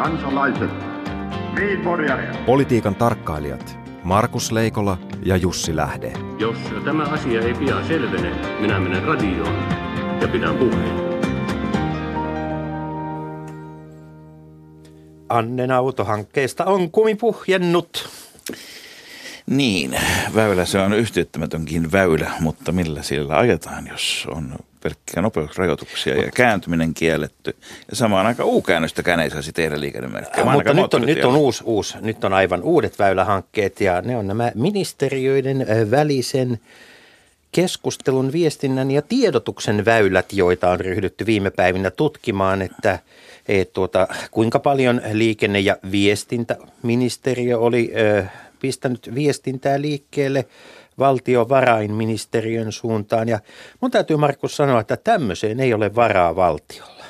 kansalaiset, Politiikan tarkkailijat Markus Leikola ja Jussi Lähde. Jos tämä asia ei pian selvene, minä menen radioon ja pidän puheen. Annen autohankkeesta on kumi puhjennut. Niin, väylä se on yhteyttämätönkin väylä, mutta millä sillä ajetaan, jos on pelkkiä nopeusrajoituksia ja kääntyminen kielletty. Ja samaan aikaan U-käännöstäkään ei saisi tehdä liikennemerkkiä. Äh, mutta nyt on, nyt on uusi, uusi, nyt on aivan uudet väylähankkeet ja ne on nämä ministeriöiden välisen keskustelun, viestinnän ja tiedotuksen väylät, joita on ryhdytty viime päivinä tutkimaan, että et tuota, kuinka paljon liikenne- ja viestintäministeriö oli ö, pistänyt viestintää liikkeelle valtiovarainministeriön suuntaan. Ja mun täytyy Markus sanoa, että tämmöiseen ei ole varaa valtiolla.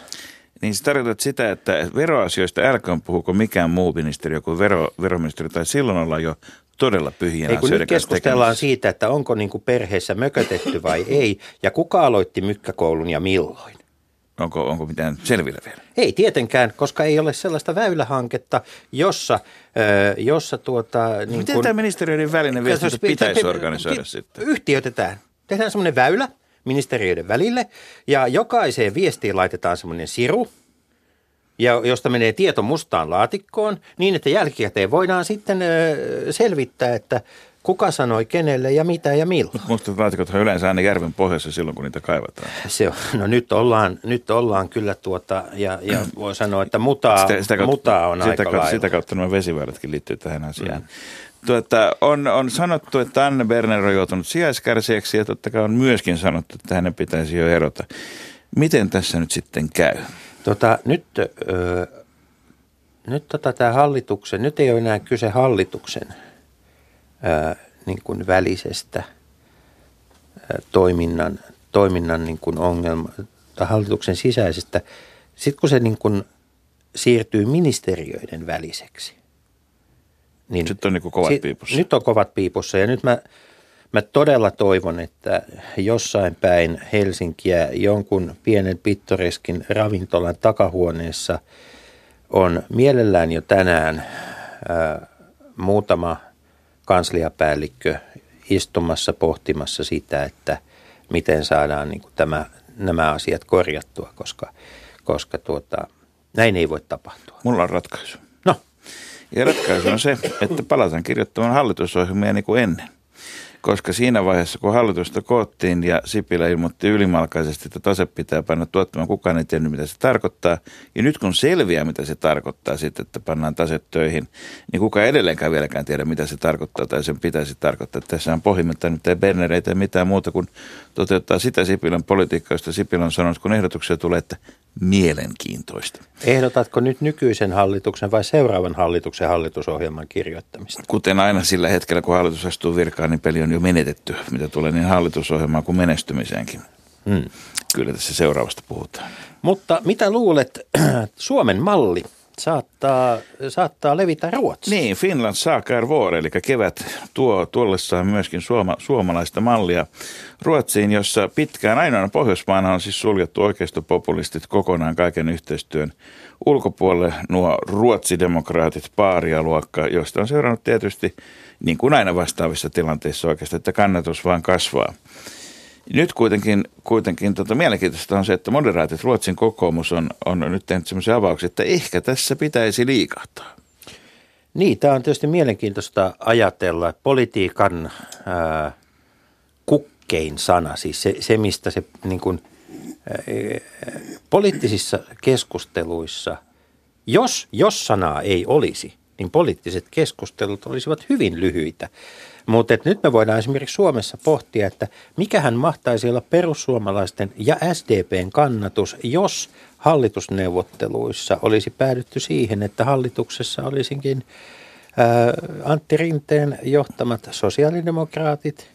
Niin se tarkoittaa sitä, että veroasioista älkää puhuko mikään muu ministeriö kuin vero, veroministeriö, tai silloin ollaan jo todella pyhien ei, kun nyt keskustellaan siitä, että onko niin kuin perheessä mökötetty vai ei, ja kuka aloitti mykkäkoulun ja milloin. Onko, onko mitään selvillä vielä? Ei tietenkään, koska ei ole sellaista väylähanketta, jossa, jossa tuota... Niin Miten kun, tämä ministeriöiden välinen viestintä pitäisi organisoida sitten? Yhtiöitetään. Tehdään semmoinen väylä ministeriöiden välille ja jokaiseen viestiin laitetaan semmoinen siru, ja josta menee tieto mustaan laatikkoon niin, että jälkikäteen voidaan sitten selvittää, että kuka sanoi kenelle ja mitä ja milloin. Musta laatikot on yleensä aina järven pohjassa silloin, kun niitä kaivataan. Se on, no nyt ollaan, nyt ollaan kyllä tuota, ja, ja voi sanoa, että mutaa, sitä, sitä kautta, mutaa on sitä aika kautta, lailla. Sitä kautta nämä vesiväylätkin liittyy tähän asiaan. Mm. Tuota, on, on sanottu, että Anne Berner on joutunut sijaiskärsiäksi ja totta kai on myöskin sanottu, että hänen pitäisi jo erota. Miten tässä nyt sitten käy? Tota, nyt ö, nyt tota, tämä hallituksen, nyt ei ole enää kyse hallituksen ö, niin kuin välisestä ö, toiminnan, toiminnan niin kuin ongelma, tai hallituksen sisäisestä. Sitten kun se niin kuin siirtyy ministeriöiden väliseksi. Niin nyt on niin kuin kovat si- piipussa. Nyt on kovat piipussa ja nyt mä, mä todella toivon, että jossain päin Helsinkiä jonkun pienen pittoreskin ravintolan takahuoneessa – on mielellään jo tänään ää, muutama kansliapäällikkö istumassa pohtimassa sitä, että miten saadaan niin kuin tämä, nämä asiat korjattua, koska, koska tuota, näin ei voi tapahtua. Mulla on ratkaisu. No. Ja ratkaisu on se, että palataan kirjoittamaan hallitusohjelmia niin kuin ennen koska siinä vaiheessa, kun hallitusta koottiin ja Sipilä ilmoitti ylimalkaisesti, että tase pitää panna tuottamaan, kukaan ei tiennyt, mitä se tarkoittaa. Ja nyt kun selviää, mitä se tarkoittaa sitten, että pannaan taset töihin, niin kukaan edelleenkään vieläkään tiedä, mitä se tarkoittaa tai sen pitäisi tarkoittaa. Tässä on pohjimmiltaan nyt ei Berner ei mitään muuta kuin toteuttaa sitä Sipilän politiikkaa, josta Sipilä on sanonut, kun ehdotuksia tulee, että mielenkiintoista. Ehdotatko nyt nykyisen hallituksen vai seuraavan hallituksen hallitusohjelman kirjoittamista? Kuten aina sillä hetkellä, kun hallitus astuu virkaan, niin peli on jo menetetty, mitä tulee niin hallitusohjelmaan kuin menestymiseenkin. Hmm. Kyllä tässä seuraavasta puhutaan. Mutta mitä luulet, Suomen malli saattaa, saattaa levitä Ruotsiin. Niin, Finland saakar vuore, eli kevät tuo tuollessaan myöskin suoma, suomalaista mallia Ruotsiin, jossa pitkään ainoana Pohjoismaana on siis suljettu oikeistopopulistit kokonaan kaiken yhteistyön ulkopuolelle. Nuo ruotsidemokraatit, paarialuokka, josta on seurannut tietysti niin kuin aina vastaavissa tilanteissa oikeastaan, että kannatus vaan kasvaa. Nyt kuitenkin, kuitenkin tota, mielenkiintoista on se, että moderaatit Ruotsin kokoomus on, on nyt tehnyt sellaisia avauksia, että ehkä tässä pitäisi liikahtaa. Niin, tämä on tietysti mielenkiintoista ajatella. Politiikan ää, kukkein sana, siis se, se mistä se niin kuin, ää, poliittisissa keskusteluissa, jos, jos sanaa ei olisi, niin poliittiset keskustelut olisivat hyvin lyhyitä. Mutta nyt me voidaan esimerkiksi Suomessa pohtia, että mikähän mahtaisi olla perussuomalaisten ja SDPn kannatus, jos hallitusneuvotteluissa olisi päädytty siihen, että hallituksessa olisinkin Antti Rinteen johtamat sosiaalidemokraatit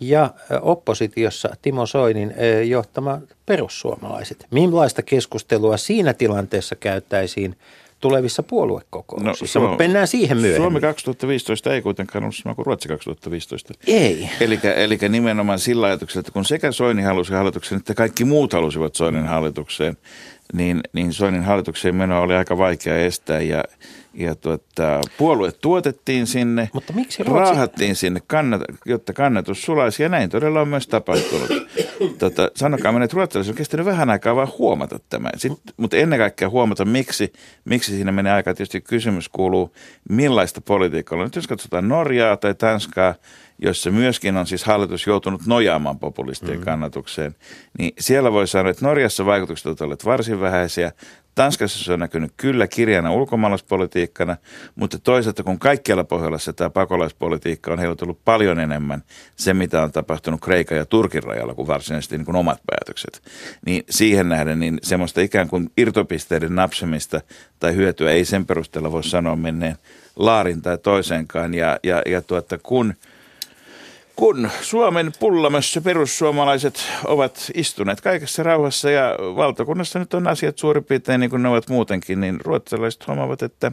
ja oppositiossa Timo Soinin johtama perussuomalaiset. Millaista keskustelua siinä tilanteessa käyttäisiin tulevissa puoluekokouksissa, No, mutta mennään siihen myöhemmin. Suomi 2015 ei kuitenkaan ollut sama kuin Ruotsi 2015. Ei. Eli, eli nimenomaan sillä ajatuksella, että kun sekä Soini halusi hallituksen, että kaikki muut halusivat Soinin hallitukseen, niin, niin Soinin hallitukseen menoa oli aika vaikea estää ja, ja tuota, puolue tuotettiin sinne, Mutta miksi Ruotsi- raahattiin sinne, kannat, jotta kannatus sulaisi ja näin todella on myös tapahtunut. Tota, sanokaa meille, että ruotsalaiset on kestänyt vähän aikaa vaan huomata tämä, Sitten, mutta ennen kaikkea huomata, miksi, miksi siinä menee aika. Tietysti kysymys kuuluu, millaista politiikkaa on. Nyt jos katsotaan Norjaa tai Tanskaa, jossa myöskin on siis hallitus joutunut nojaamaan populistien mm. kannatukseen, niin siellä voi sanoa, että Norjassa vaikutukset ovat olleet varsin vähäisiä. Tanskassa se on näkynyt kyllä kirjana ulkomaalaispolitiikkana, mutta toisaalta kun kaikkialla Pohjolassa tämä pakolaispolitiikka on heilutellut paljon enemmän se, mitä on tapahtunut Kreikan ja Turkin rajalla kuin varsinaisesti niin kuin omat päätökset, niin siihen nähden niin semmoista ikään kuin irtopisteiden napsemista tai hyötyä ei sen perusteella voi sanoa menneen laarin tai toiseenkaan. Ja, ja, ja tuota, kun kun Suomen pullamössä perussuomalaiset ovat istuneet kaikessa rauhassa ja valtakunnassa nyt on asiat suurin piirtein niin kuin ne ovat muutenkin, niin ruotsalaiset huomaavat, että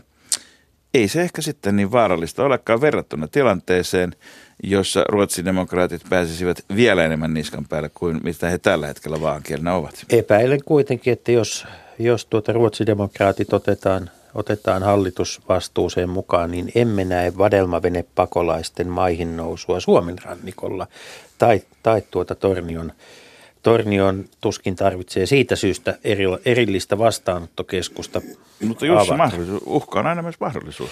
ei se ehkä sitten niin vaarallista olekaan verrattuna tilanteeseen, jossa ruotsidemokraatit pääsisivät vielä enemmän niskan päälle kuin mitä he tällä hetkellä vaankielenä ovat. Epäilen kuitenkin, että jos, jos tuota ruotsidemokraatit otetaan, otetaan hallitusvastuuseen mukaan, niin emme näe vadelmavene pakolaisten maihin nousua Suomen rannikolla tai, tai tuota Tornion, Tornion tuskin tarvitsee siitä syystä eri, erillistä vastaanottokeskusta Mutta Jussi, avata. mahdollisuus, uhka on aina myös mahdollisuus.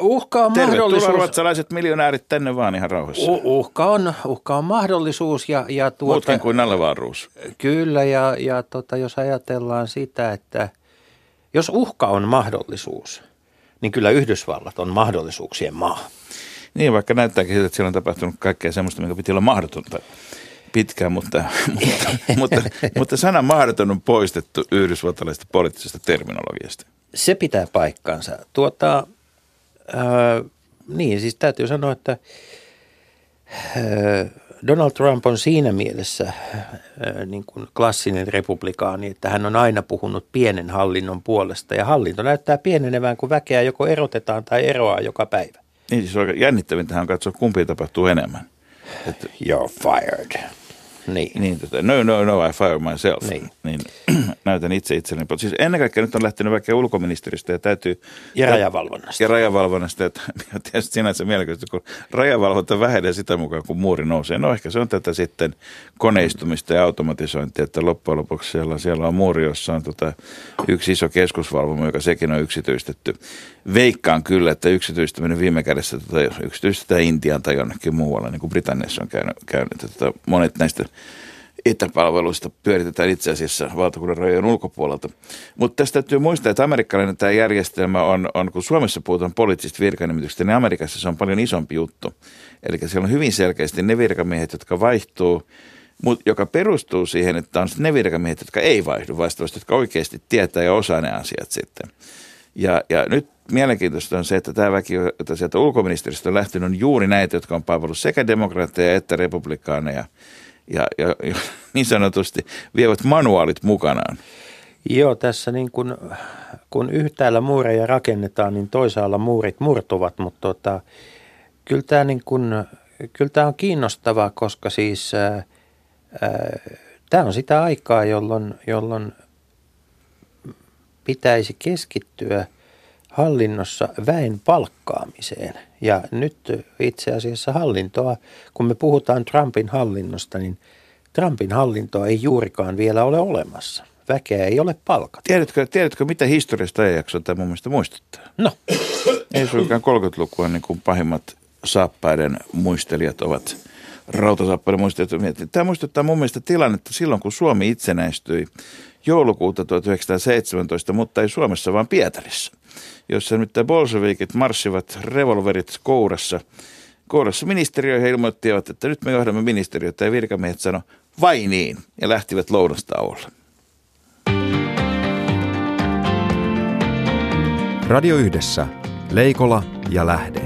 Uhka on Tervetuloa mahdollisuus. ruotsalaiset miljonäärit tänne vaan ihan rauhassa. U- uhka, on, uhka on mahdollisuus ja, ja tuota, Muutkin kuin nallevaruus. Kyllä, ja, ja tota, jos ajatellaan sitä, että jos uhka on mahdollisuus, niin kyllä Yhdysvallat on mahdollisuuksien maa. Niin, vaikka näyttääkin siltä, että siellä on tapahtunut kaikkea semmoista, mikä piti olla mahdotonta pitkään, mutta, mutta, mutta, mutta sana mahdoton on poistettu yhdysvaltalaisesta poliittisesta terminologiasta. Se pitää paikkansa. Tuota, ää, niin, siis täytyy sanoa, että ää, Donald Trump on siinä mielessä ää, niin kuin klassinen republikaani, että hän on aina puhunut pienen hallinnon puolesta. Ja hallinto näyttää pienenevään, kun väkeä joko erotetaan tai eroaa joka päivä. Niin siis aika jännittävintä on katsoa, kumpi tapahtuu enemmän. Että, You're fired. Niin. niin, tota, no, no, no, I fire myself. Niin. niin näytän itse itselleni. Siis ennen kaikkea nyt on lähtenyt väkeä ulkoministeristä ja täytyy... Ja rajavalvonnasta. Ja rajavalvonnasta, ja tietysti sinänsä mielenkiintoista, kun rajavalvonta vähenee sitä mukaan, kun muuri nousee. No ehkä se on tätä sitten koneistumista ja automatisointia, että loppujen lopuksi siellä, siellä on muuri, jossa on tota yksi iso keskusvalvomo, joka sekin on yksityistetty. Veikkaan kyllä, että yksityistäminen viime kädessä tota, yksityistetään Intiaan tai jonnekin muualle, niin kuin Britanniassa on käynyt. käynyt että tota, monet näistä etäpalveluista pyöritetään itse asiassa valtakunnan rajojen ulkopuolelta. Mutta tästä täytyy muistaa, että amerikkalainen tämä järjestelmä on, on kun Suomessa puhutaan poliittisista virkanimityksistä, niin Amerikassa se on paljon isompi juttu. Eli siellä on hyvin selkeästi ne virkamiehet, jotka vaihtuu, mutta joka perustuu siihen, että on ne virkamiehet, jotka ei vaihdu vastaavasti, jotka oikeasti tietää ja osaa ne asiat sitten. Ja, ja nyt mielenkiintoista on se, että tämä väki, jota sieltä ulkoministeriöstä on lähtenyt, on juuri näitä, jotka on palvellut sekä demokraatteja että republikaaneja. Ja, ja, niin sanotusti vievät manuaalit mukanaan. Joo, tässä niin kun, kun yhtäällä muureja rakennetaan, niin toisaalla muurit murtuvat, mutta tota, kyllä tämä niin kun, kyllä tämä on kiinnostavaa, koska siis ää, ää, tämä on sitä aikaa, jolloin, jolloin pitäisi keskittyä hallinnossa väen palkkaamiseen. Ja nyt itse asiassa hallintoa, kun me puhutaan Trumpin hallinnosta, niin Trumpin hallintoa ei juurikaan vielä ole olemassa. Väkeä ei ole palkattu. Tiedätkö, tiedätkö mitä historiasta ajanjaksoa tämä mun mielestä muistuttaa? No, Ei suinkaan 30-lukua niin kuin pahimmat saappaiden muistelijat ovat rautasaappaiden muistelijat. Tämä muistuttaa mun mielestä tilannetta silloin, kun Suomi itsenäistyi joulukuuta 1917, mutta ei Suomessa, vaan Pietarissa, jossa nyt bolshevikit marssivat revolverit kourassa, kourassa ministeriöihin ja ilmoittivat, että nyt me johdamme ministeriötä ja virkamiehet sano vai niin ja lähtivät lounastauolle. Radio Yhdessä. Leikola ja Lähde.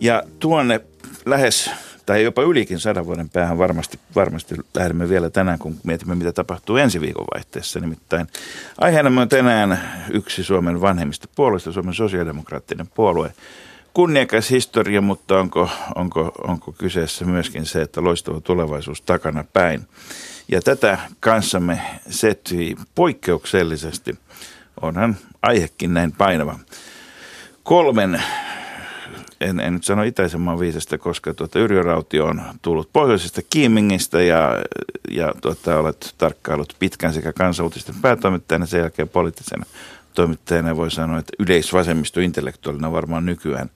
Ja tuonne lähes tai jopa ylikin sadan vuoden päähän varmasti, varmasti lähdemme vielä tänään, kun mietimme, mitä tapahtuu ensi viikonvaihteessa. Nimittäin aiheena on tänään yksi Suomen vanhemmista puolueista, Suomen sosiaalidemokraattinen puolue. Kunniakas historia, mutta onko, onko, onko kyseessä myöskin se, että loistava tulevaisuus takana päin. Ja tätä kanssamme setvii poikkeuksellisesti, onhan aihekin näin painava, kolmen en, en nyt sano itäisen maan viisasta, koska tuota, Yrjö Rautio on tullut pohjoisesta Kiimingistä ja, ja tuota, olet tarkkailut pitkään sekä kansanuutisten päätoimittajana, sen jälkeen poliittisena toimittajana voi sanoa, että yleisvasemmisto intellektuaalina varmaan nykyään,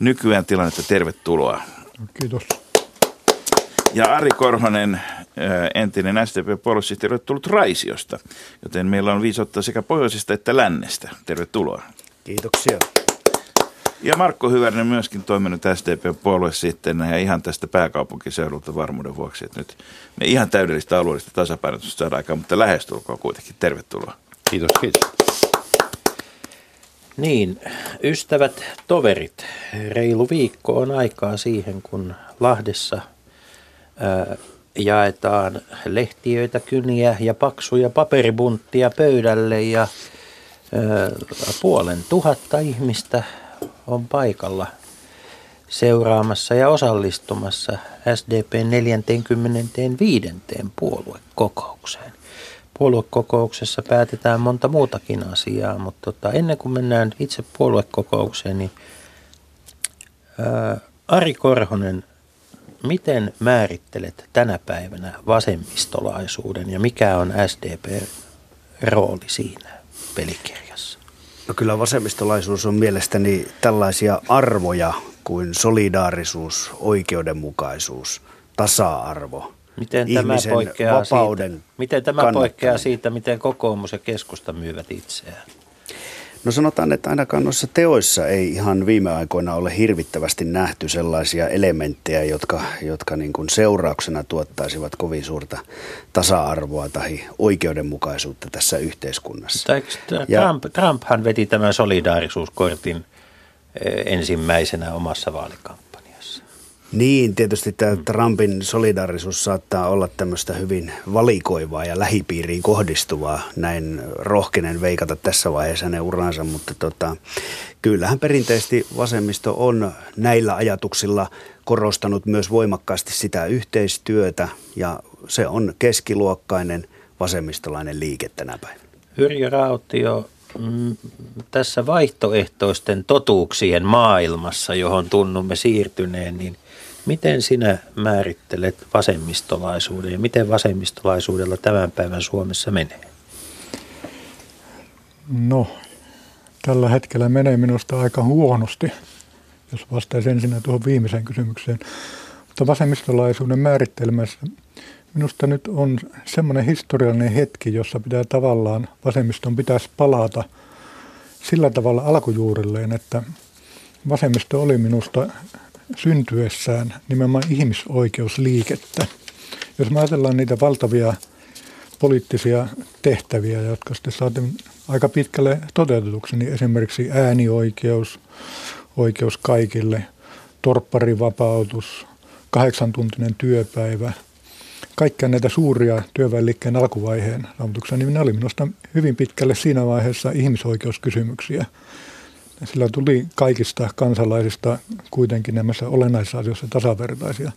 nykyään tilannetta. Tervetuloa. Kiitos. Ja Ari Korhonen, entinen SDP-puoluesihteeri, on tullut Raisiosta, joten meillä on viisautta sekä pohjoisesta että lännestä. Tervetuloa. Kiitoksia. Ja Markko Hyvärinen myöskin toiminut SDP-puolue sitten ja ihan tästä pääkaupunkiseudulta varmuuden vuoksi, että nyt me ihan täydellistä alueellista tasapainotusta saadaan aikaan, mutta lähestulkoon kuitenkin. Tervetuloa. Kiitos, kiitos. Niin, ystävät, toverit, reilu viikko on aikaa siihen, kun Lahdessa ää, jaetaan lehtiöitä, kyniä ja paksuja paperibunttia pöydälle ja ää, puolen tuhatta ihmistä on paikalla seuraamassa ja osallistumassa SDP 45. puoluekokoukseen. Puoluekokouksessa päätetään monta muutakin asiaa, mutta tota, ennen kuin mennään itse puoluekokoukseen, niin ää, Ari Korhonen, miten määrittelet tänä päivänä vasemmistolaisuuden ja mikä on SDP-rooli siinä pelikirjassa? No kyllä vasemmistolaisuus on mielestäni tällaisia arvoja kuin solidaarisuus, oikeudenmukaisuus, tasa-arvo. Miten tämä, poikkeaa vapauden siitä, miten tämä poikkeaa siitä, miten kokoomus ja keskusta myyvät itseään? No sanotaan, että ainakaan noissa teoissa ei ihan viime aikoina ole hirvittävästi nähty sellaisia elementtejä, jotka, jotka niin kuin seurauksena tuottaisivat kovin suurta tasa-arvoa tai oikeudenmukaisuutta tässä yhteiskunnassa. Trump, Trumphan veti tämän solidaarisuuskortin eh, ensimmäisenä omassa vaalikampanjassa. Niin, tietysti tämä Trumpin solidarisuus saattaa olla tämmöistä hyvin valikoivaa ja lähipiiriin kohdistuvaa. Näin rohkenen veikata tässä vaiheessa ne uransa, mutta tota, kyllähän perinteisesti vasemmisto on näillä ajatuksilla korostanut myös voimakkaasti sitä yhteistyötä ja se on keskiluokkainen vasemmistolainen liike tänä päivänä. Yrjö Rautio, mm, tässä vaihtoehtoisten totuuksien maailmassa, johon tunnumme siirtyneen, niin – Miten sinä määrittelet vasemmistolaisuuden ja miten vasemmistolaisuudella tämän päivän Suomessa menee? No, tällä hetkellä menee minusta aika huonosti, jos vastaisin ensin tuohon viimeiseen kysymykseen. Mutta vasemmistolaisuuden määrittelmässä minusta nyt on semmoinen historiallinen hetki, jossa pitää tavallaan vasemmiston pitäisi palata sillä tavalla alkujuurilleen, että vasemmisto oli minusta syntyessään nimenomaan ihmisoikeusliikettä. Jos me ajatellaan niitä valtavia poliittisia tehtäviä, jotka sitten saatiin aika pitkälle toteutetuksi, niin esimerkiksi äänioikeus, oikeus kaikille, torpparivapautus, kahdeksantuntinen työpäivä, kaikkia näitä suuria työväenliikkeen alkuvaiheen saavutuksia, niin ne oli minusta hyvin pitkälle siinä vaiheessa ihmisoikeuskysymyksiä – sillä tuli kaikista kansalaisista kuitenkin näissä olennaisissa asioissa tasavertaisia.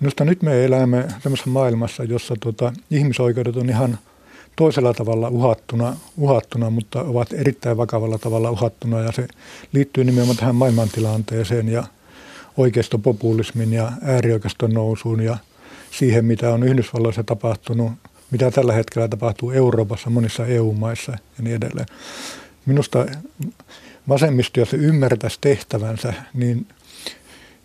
Minusta nyt me elämme sellaisessa maailmassa, jossa tuota, ihmisoikeudet on ihan toisella tavalla uhattuna, uhattuna, mutta ovat erittäin vakavalla tavalla uhattuna ja se liittyy nimenomaan tähän maailmantilanteeseen ja oikeistopopulismin ja äärioikeiston nousuun ja siihen, mitä on Yhdysvalloissa tapahtunut, mitä tällä hetkellä tapahtuu Euroopassa, monissa EU-maissa ja niin edelleen. Minusta vasemmisto, jos se ymmärtäisi tehtävänsä, niin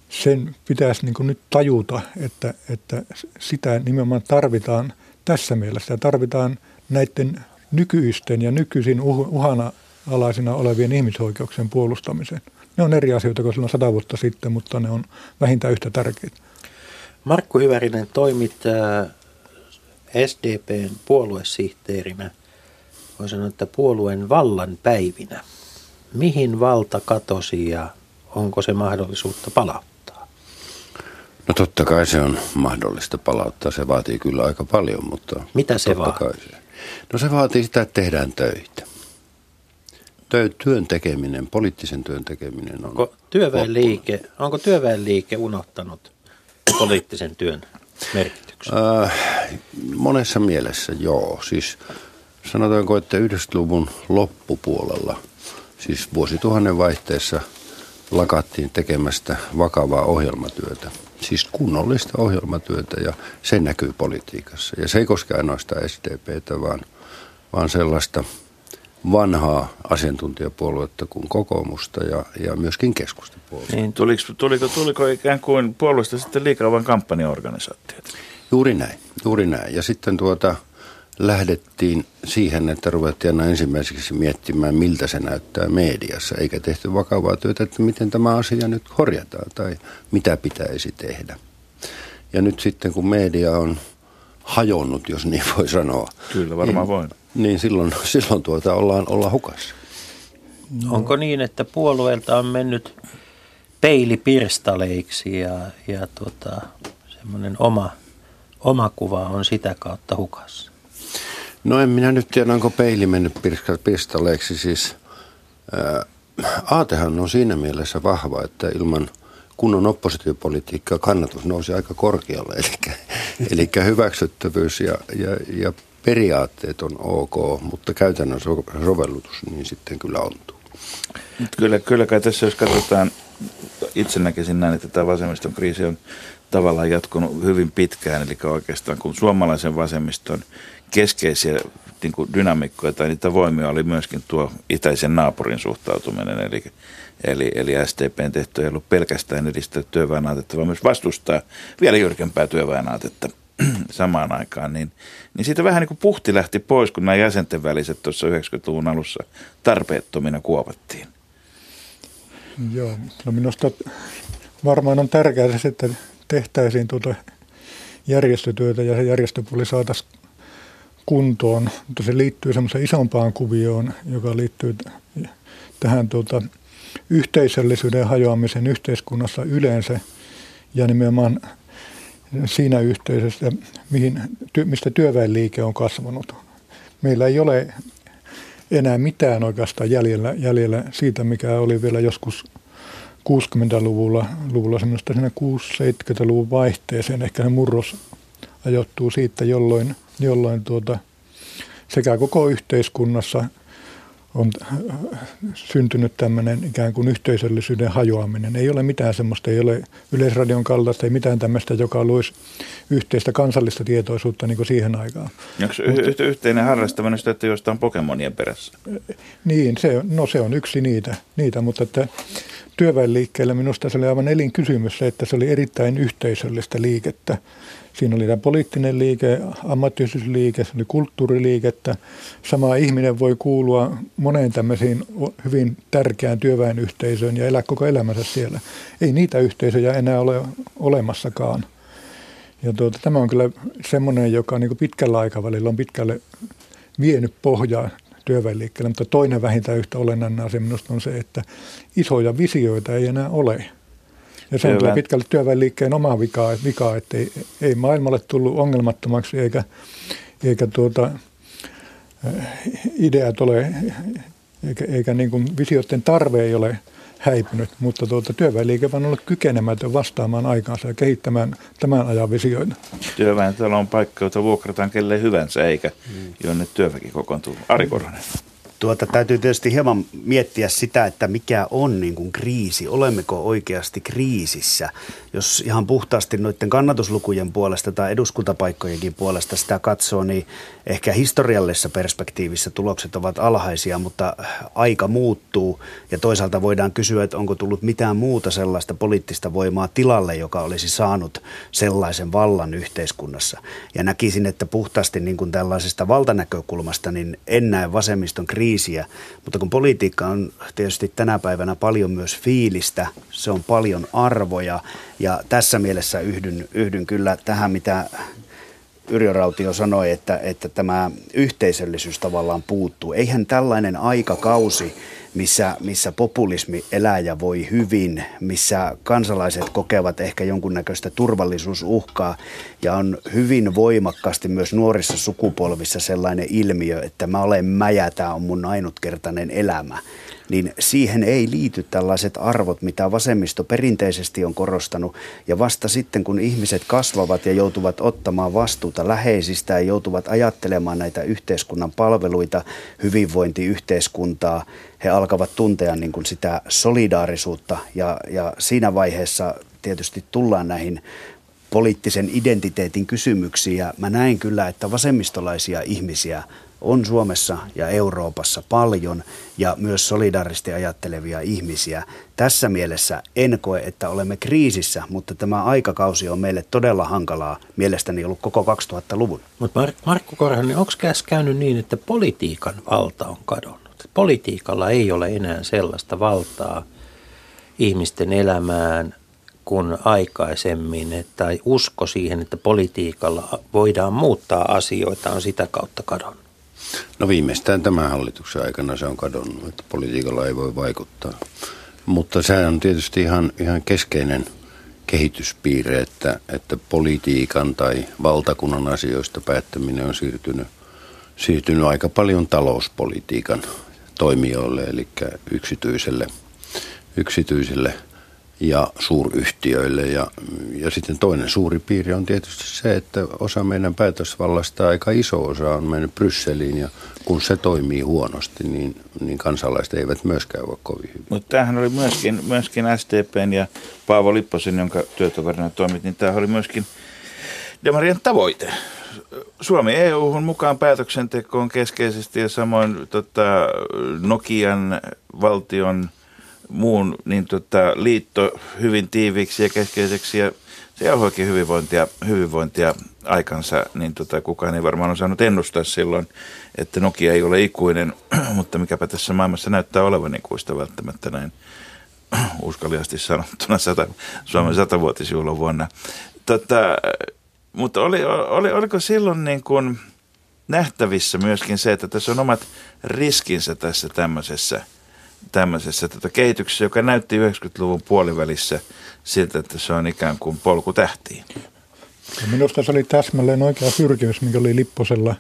sen pitäisi niin nyt tajuta, että, että sitä nimenomaan tarvitaan tässä mielessä. Tarvitaan näiden nykyisten ja nykyisin uhana alaisina olevien ihmisoikeuksien puolustamiseen. Ne on eri asioita kuin silloin sata vuotta sitten, mutta ne on vähintään yhtä tärkeitä. Markku Hyvärinen toimit SDPn puoluesihteerinä, voi sanoa, että puolueen vallan päivinä mihin valta katosi ja onko se mahdollisuutta palauttaa? No totta kai se on mahdollista palauttaa. Se vaatii kyllä aika paljon, mutta... Mitä se vaatii? Se. No se vaatii sitä, että tehdään töitä. Tö, työn tekeminen, poliittisen työn tekeminen on... Onko työväenliike, onko työväenliike unohtanut poliittisen työn merkityksen? Äh, monessa mielessä joo. Siis sanotaanko, että 90-luvun loppupuolella, siis vuosituhannen vaihteessa lakattiin tekemästä vakavaa ohjelmatyötä. Siis kunnollista ohjelmatyötä ja se näkyy politiikassa. Ja se ei koske ainoastaan SDPtä, vaan, vaan sellaista vanhaa asiantuntijapuoluetta kuin kokoomusta ja, ja myöskin keskustapuoluetta. Niin. Tuliko, tuliko, tuliko ikään kuin puolueesta sitten liikaa vain kampanjaorganisaatiota? Juuri näin, juuri näin. Ja sitten tuota, lähdettiin siihen, että ruvettiin aina ensimmäiseksi miettimään, miltä se näyttää mediassa, eikä tehty vakavaa työtä, että miten tämä asia nyt korjataan tai mitä pitäisi tehdä. Ja nyt sitten kun media on hajonnut, jos niin voi sanoa. Kyllä, varmaan niin, voin. Niin silloin, silloin tuota ollaan, ollaan hukassa. No. Onko niin, että puolueelta on mennyt peilipirstaleiksi ja, ja tuota, semmoinen oma, oma kuva on sitä kautta hukassa? No en minä nyt tiedä, onko peili mennyt pirstaleeksi. Siis ää, aatehan on siinä mielessä vahva, että ilman kunnon oppositiopolitiikkaa kannatus nousi aika korkealle. Eli, eli hyväksyttävyys ja, ja, ja periaatteet on ok, mutta käytännön so, sovellutus niin sitten kyllä ontuu. Kyllä, kyllä kai tässä jos katsotaan, itse näkisin näin, että tämä vasemmiston kriisi on tavallaan jatkunut hyvin pitkään, eli oikeastaan kun suomalaisen vasemmiston keskeisiä niin kuin dynamiikkoja tai niitä voimia oli myöskin tuo itäisen naapurin suhtautuminen, eli, eli, eli STPn tehty ei ollut pelkästään edistää työväenaatetta, vaan myös vastustaa vielä jyrkempää työväenaatetta samaan aikaan, niin, niin siitä vähän niin kuin puhti lähti pois, kun nämä jäsenten väliset tuossa 90-luvun alussa tarpeettomina kuopattiin. Joo, no minusta varmaan on tärkeää että tehtäisiin tuota järjestötyötä ja järjestöpuoli saataisiin kuntoon, mutta se liittyy semmoiseen isompaan kuvioon, joka liittyy tähän tuota, yhteisöllisyyden hajoamisen yhteiskunnassa yleensä ja nimenomaan siinä yhteisössä, mihin, mistä työväenliike on kasvanut. Meillä ei ole enää mitään oikeastaan jäljellä, jäljellä siitä, mikä oli vielä joskus 60-luvulla, luvulla semmoista siinä 60-70-luvun vaihteeseen. Ehkä se murros ajoittuu siitä, jolloin, jolloin tuota, sekä koko yhteiskunnassa on syntynyt tämmöinen ikään kuin yhteisöllisyyden hajoaminen. Ei ole mitään semmoista, ei ole yleisradion kaltaista, ei mitään tämmöistä, joka luisi yhteistä kansallista tietoisuutta niin kuin siihen aikaan. Onko Mutta, yhteinen harrastaminen sitä, että jostain Pokemonien perässä? Niin, se, no se on yksi niitä, niitä mutta että työväenliikkeellä minusta se oli aivan elinkysymys se, että se oli erittäin yhteisöllistä liikettä. Siinä oli tämä poliittinen liike, ammattiyhdistysliike, se oli kulttuuriliikettä. Sama ihminen voi kuulua moneen tämmöisiin hyvin tärkeään työväenyhteisöön ja elää koko elämänsä siellä. Ei niitä yhteisöjä enää ole olemassakaan. Ja tuota, tämä on kyllä semmoinen, joka niin pitkällä aikavälillä on pitkälle vienyt pohjaa työväenliikkeelle, mutta toinen vähintään yhtä olennainen asia minusta on se, että isoja visioita ei enää ole. Ja se on kyllä pitkälle työväenliikkeen oma vika, vika että ei, ei maailmalle tullut ongelmattomaksi eikä, eikä tuota, ideat ole, eikä, eikä niin kuin visioiden tarve ei ole häipynyt, mutta tuota, työväenliike on ollut kykenemätön vastaamaan aikaansa ja kehittämään tämän ajan visioita. On paikka, jota vuokrataan kelle hyvänsä, eikä mm. jonne työväki kokoontuu. Ari Korhonen. Tuota, täytyy tietysti hieman miettiä sitä, että mikä on niin kuin kriisi. Olemmeko oikeasti kriisissä? Jos ihan puhtaasti noiden kannatuslukujen puolesta tai eduskuntapaikkojenkin puolesta sitä katsoo, niin ehkä historiallisessa perspektiivissä tulokset ovat alhaisia, mutta aika muuttuu. Ja toisaalta voidaan kysyä, että onko tullut mitään muuta sellaista poliittista voimaa tilalle, joka olisi saanut sellaisen vallan yhteiskunnassa. Ja näkisin, että puhtaasti niin kuin tällaisesta valtanäkökulmasta, niin en näe vasemmiston kriisiä kriisiä, mutta kun politiikka on tietysti tänä päivänä paljon myös fiilistä, se on paljon arvoja. Ja tässä mielessä yhdyn, yhdyn kyllä tähän, mitä Yrjö Rautio sanoi, että, että tämä yhteisöllisyys tavallaan puuttuu. Eihän tällainen aikakausi, missä, missä populismi elää ja voi hyvin, missä kansalaiset kokevat ehkä jonkunnäköistä turvallisuusuhkaa ja on hyvin voimakkaasti myös nuorissa sukupolvissa sellainen ilmiö, että mä olen mä ja tämä on mun ainutkertainen elämä niin siihen ei liity tällaiset arvot, mitä vasemmisto perinteisesti on korostanut. Ja vasta sitten, kun ihmiset kasvavat ja joutuvat ottamaan vastuuta läheisistä ja joutuvat ajattelemaan näitä yhteiskunnan palveluita, hyvinvointiyhteiskuntaa, he alkavat tuntea niin kuin sitä solidaarisuutta ja, ja siinä vaiheessa tietysti tullaan näihin poliittisen identiteetin kysymyksiin ja mä näen kyllä, että vasemmistolaisia ihmisiä on Suomessa ja Euroopassa paljon ja myös solidaaristi ajattelevia ihmisiä. Tässä mielessä en koe, että olemme kriisissä, mutta tämä aikakausi on meille todella hankalaa mielestäni ollut koko 2000-luvun. Mutta Mar- Markku Korhonen, onko käynyt niin, että politiikan valta on kadonnut? Politiikalla ei ole enää sellaista valtaa ihmisten elämään kuin aikaisemmin, että usko siihen, että politiikalla voidaan muuttaa asioita on sitä kautta kadonnut. No viimeistään tämän hallituksen aikana se on kadonnut, että politiikalla ei voi vaikuttaa. Mutta se on tietysti ihan, ihan keskeinen kehityspiirre, että, että politiikan tai valtakunnan asioista päättäminen on siirtynyt, siirtynyt aika paljon talouspolitiikan toimijoille, eli yksityiselle, yksityiselle – ja suuryhtiöille. Ja, ja sitten toinen suuri piiri on tietysti se, että osa meidän päätösvallasta, aika iso osa on mennyt Brysseliin ja kun se toimii huonosti, niin, niin kansalaiset eivät myöskään voi kovin hyvin. Mutta tämähän oli myöskin, myöskin SDPn ja Paavo Lipposen, jonka työtoverina toimit, niin tämä oli myöskin Demarien tavoite. Suomi EU-hun mukaan päätöksentekoon keskeisesti ja samoin tota, Nokian valtion – muun niin tota, liitto hyvin tiiviiksi ja keskeiseksi ja se jauhoikin hyvinvointia, hyvinvointia aikansa, niin tota, kukaan ei varmaan osannut ennustaa silloin, että Nokia ei ole ikuinen, mutta mikäpä tässä maailmassa näyttää olevan ikuista välttämättä näin uskaliasti sanottuna sata, Suomen satavuotisjuhlan vuonna. Tota, mutta oli, oli, oliko silloin niin kuin nähtävissä myöskin se, että tässä on omat riskinsä tässä tämmöisessä – tämmöisessä tätä kehityksessä, joka näytti 90-luvun puolivälissä siltä, että se on ikään kuin polku tähtiin. Minusta se oli täsmälleen oikea pyrkimys, mikä oli Lipposella,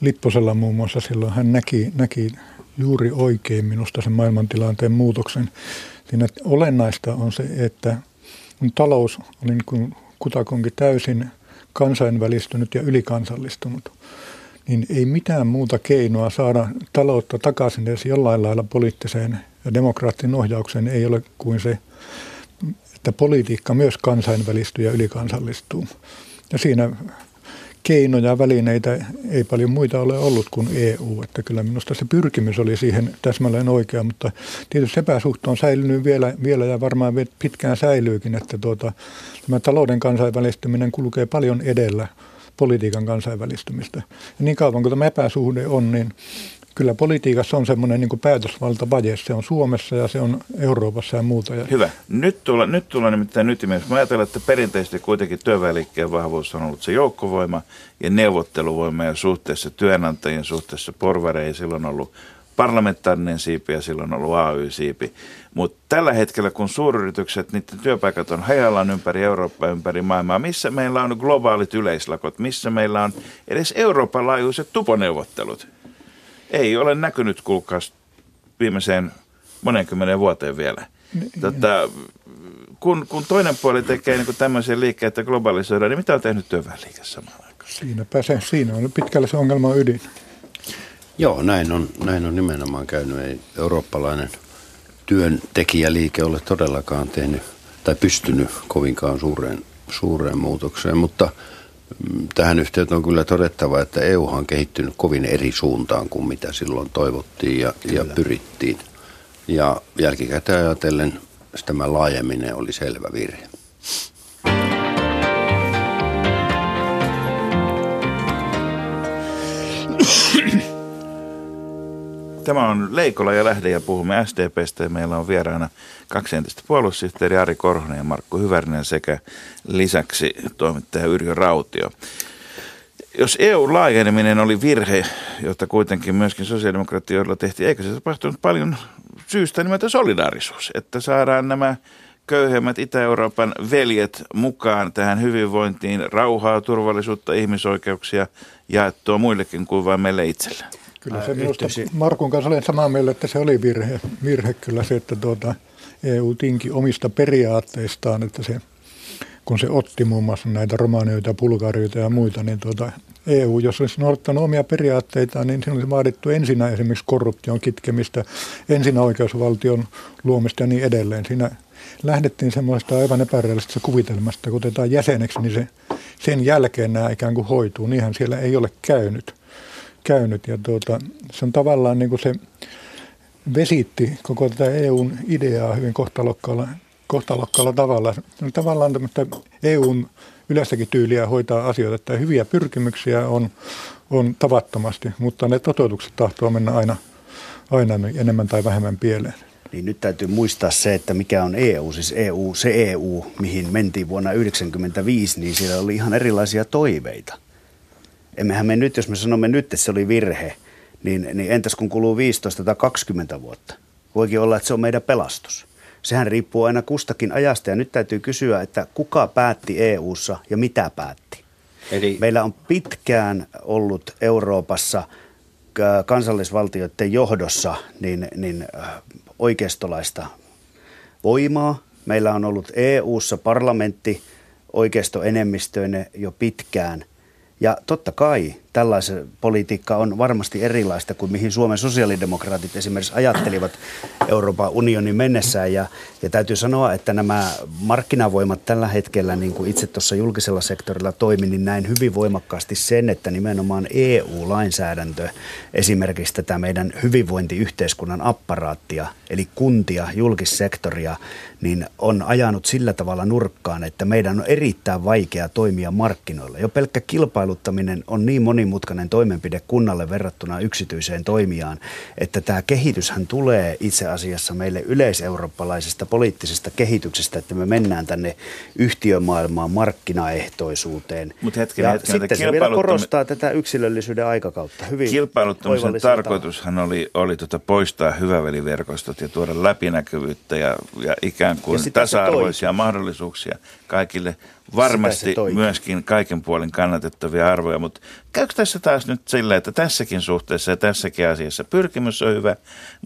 Lipposella muun muassa silloin. Hän näki, näki juuri oikein minusta sen maailmantilanteen muutoksen. Siinä olennaista on se, että kun talous oli niin kuin kutakunkin täysin kansainvälistynyt ja ylikansallistunut – niin ei mitään muuta keinoa saada taloutta takaisin edes jollain lailla poliittiseen ja demokraattisen ohjaukseen ei ole kuin se, että politiikka myös kansainvälistyy ja ylikansallistuu. Ja siinä keinoja ja välineitä ei paljon muita ole ollut kuin EU. Että kyllä minusta se pyrkimys oli siihen täsmälleen oikea, mutta tietysti epäsuhta on säilynyt vielä, vielä ja varmaan pitkään säilyykin, että tuota, tämä talouden kansainvälistyminen kulkee paljon edellä politiikan kansainvälistymistä. Ja niin kauan kuin tämä epäsuhde on, niin kyllä politiikassa on semmoinen niin päätösvaltavaje. Se on Suomessa ja se on Euroopassa ja muuta. Hyvä. Nyt tulla, nyt tulla nimittäin ytimessä. Mä ajattelen, että perinteisesti kuitenkin työväenliikkeen vahvuus on ollut se joukkovoima ja neuvotteluvoima ja suhteessa työnantajien suhteessa porvareihin silloin on ollut parlamentaarinen siipi ja silloin on ollut AY-siipi. Mutta tällä hetkellä, kun suuryritykset, niiden työpaikat on hajallaan ympäri Eurooppaa, ympäri maailmaa, missä meillä on globaalit yleislakot, missä meillä on edes Euroopan laajuiset tuponeuvottelut, ei ole näkynyt, kuulkaas, viimeiseen monenkymmenen vuoteen vielä. Tota, kun, kun toinen puoli tekee niin tämmöisiä liikkeitä globalisoidaan, niin mitä on tehnyt työväenliike samaan aikaan? Siinäpä se, siinä on pitkälle se ongelma ydin. Joo, näin on, näin on nimenomaan käynyt. Ei eurooppalainen työntekijäliike ole todellakaan tehnyt tai pystynyt kovinkaan suureen, suureen muutokseen, mutta mm, tähän yhteyteen on kyllä todettava, että EU on kehittynyt kovin eri suuntaan kuin mitä silloin toivottiin ja, ja pyrittiin. Ja jälkikäteen ajatellen tämä laajeminen oli selvä virhe. Tämä on Leikola ja Lähde ja puhumme SDPstä ja meillä on vieraana kaksi entistä puolussihteeri Ari Korhonen ja Markku Hyvärinen sekä lisäksi toimittaja Yrjö Rautio. jos EU-laajeneminen oli virhe, jota kuitenkin myöskin sosiaalidemokraattioilla tehtiin, eikö se tapahtunut paljon syystä nimeltä solidaarisuus, että saadaan nämä köyhemmät Itä-Euroopan veljet mukaan tähän hyvinvointiin, rauhaa, turvallisuutta, ihmisoikeuksia jaettua muillekin kuin vain meille itselle. Kyllä se minusta Markun kanssa olen samaa mieltä, että se oli virhe, virhe kyllä se, että tuota, EU tinki omista periaatteistaan, että se, kun se otti muun muassa näitä romaanioita, pulgarioita ja muita, niin tuota, EU, jos olisi noudattanut omia periaatteitaan, niin siinä olisi vaadittu ensin esimerkiksi korruption kitkemistä, ensin oikeusvaltion luomista ja niin edelleen. Siinä lähdettiin semmoista aivan epärealistisesta kuvitelmasta, kun otetaan jäseneksi, niin se, sen jälkeen nämä ikään kuin hoituu. Niinhän siellä ei ole käynyt. Käynyt. Ja tuota, se on tavallaan niin kuin se vesitti koko tätä EUn ideaa hyvin kohtalokkaalla, kohtalokkaalla tavalla. On tavallaan tämmöistä EUn yleistäkin tyyliä hoitaa asioita, että hyviä pyrkimyksiä on, on tavattomasti, mutta ne toteutukset tahtoo mennä aina, aina enemmän tai vähemmän pieleen. Niin nyt täytyy muistaa se, että mikä on EU, siis EU, se EU, mihin mentiin vuonna 1995, niin siellä oli ihan erilaisia toiveita. Emmehän me nyt, jos me sanomme nyt, että se oli virhe, niin, niin entäs kun kuluu 15 tai 20 vuotta? Voikin olla, että se on meidän pelastus. Sehän riippuu aina kustakin ajasta ja nyt täytyy kysyä, että kuka päätti EU:ssa ja mitä päätti. Eli... Meillä on pitkään ollut Euroopassa kansallisvaltioiden johdossa niin, niin oikeistolaista voimaa. Meillä on ollut EU-ssa parlamentti oikeistoenemmistöinen jo pitkään. や、取ったかい。Tällaisen politiikka on varmasti erilaista kuin mihin Suomen sosiaalidemokraatit esimerkiksi ajattelivat Euroopan unionin mennessään. Ja, ja täytyy sanoa, että nämä markkinavoimat tällä hetkellä, niin kuin itse tuossa julkisella sektorilla toimi, niin näin hyvin voimakkaasti sen, että nimenomaan EU-lainsäädäntö esimerkiksi tätä meidän hyvinvointiyhteiskunnan apparaattia, eli kuntia, julkissektoria, niin on ajanut sillä tavalla nurkkaan, että meidän on erittäin vaikea toimia markkinoilla. Jo pelkkä kilpailuttaminen on niin moni monimutkainen toimenpide kunnalle verrattuna yksityiseen toimijaan, että tämä kehityshän tulee itse asiassa meille yleiseurooppalaisesta poliittisesta kehityksestä, että me mennään tänne yhtiömaailmaan markkinaehtoisuuteen. Mutta hetken, ja hetken, sitten se vielä korostaa tätä yksilöllisyyden aikakautta. Hyvin Kilpailuttamisen tarkoitushan oli, oli tuota poistaa hyväveliverkostot ja tuoda läpinäkyvyyttä ja, ja ikään kuin ja tasa-arvoisia mahdollisuuksia kaikille varmasti myöskin kaiken puolin kannatettavia arvoja, mutta käykö tässä taas nyt sillä, että tässäkin suhteessa ja tässäkin asiassa pyrkimys on hyvä,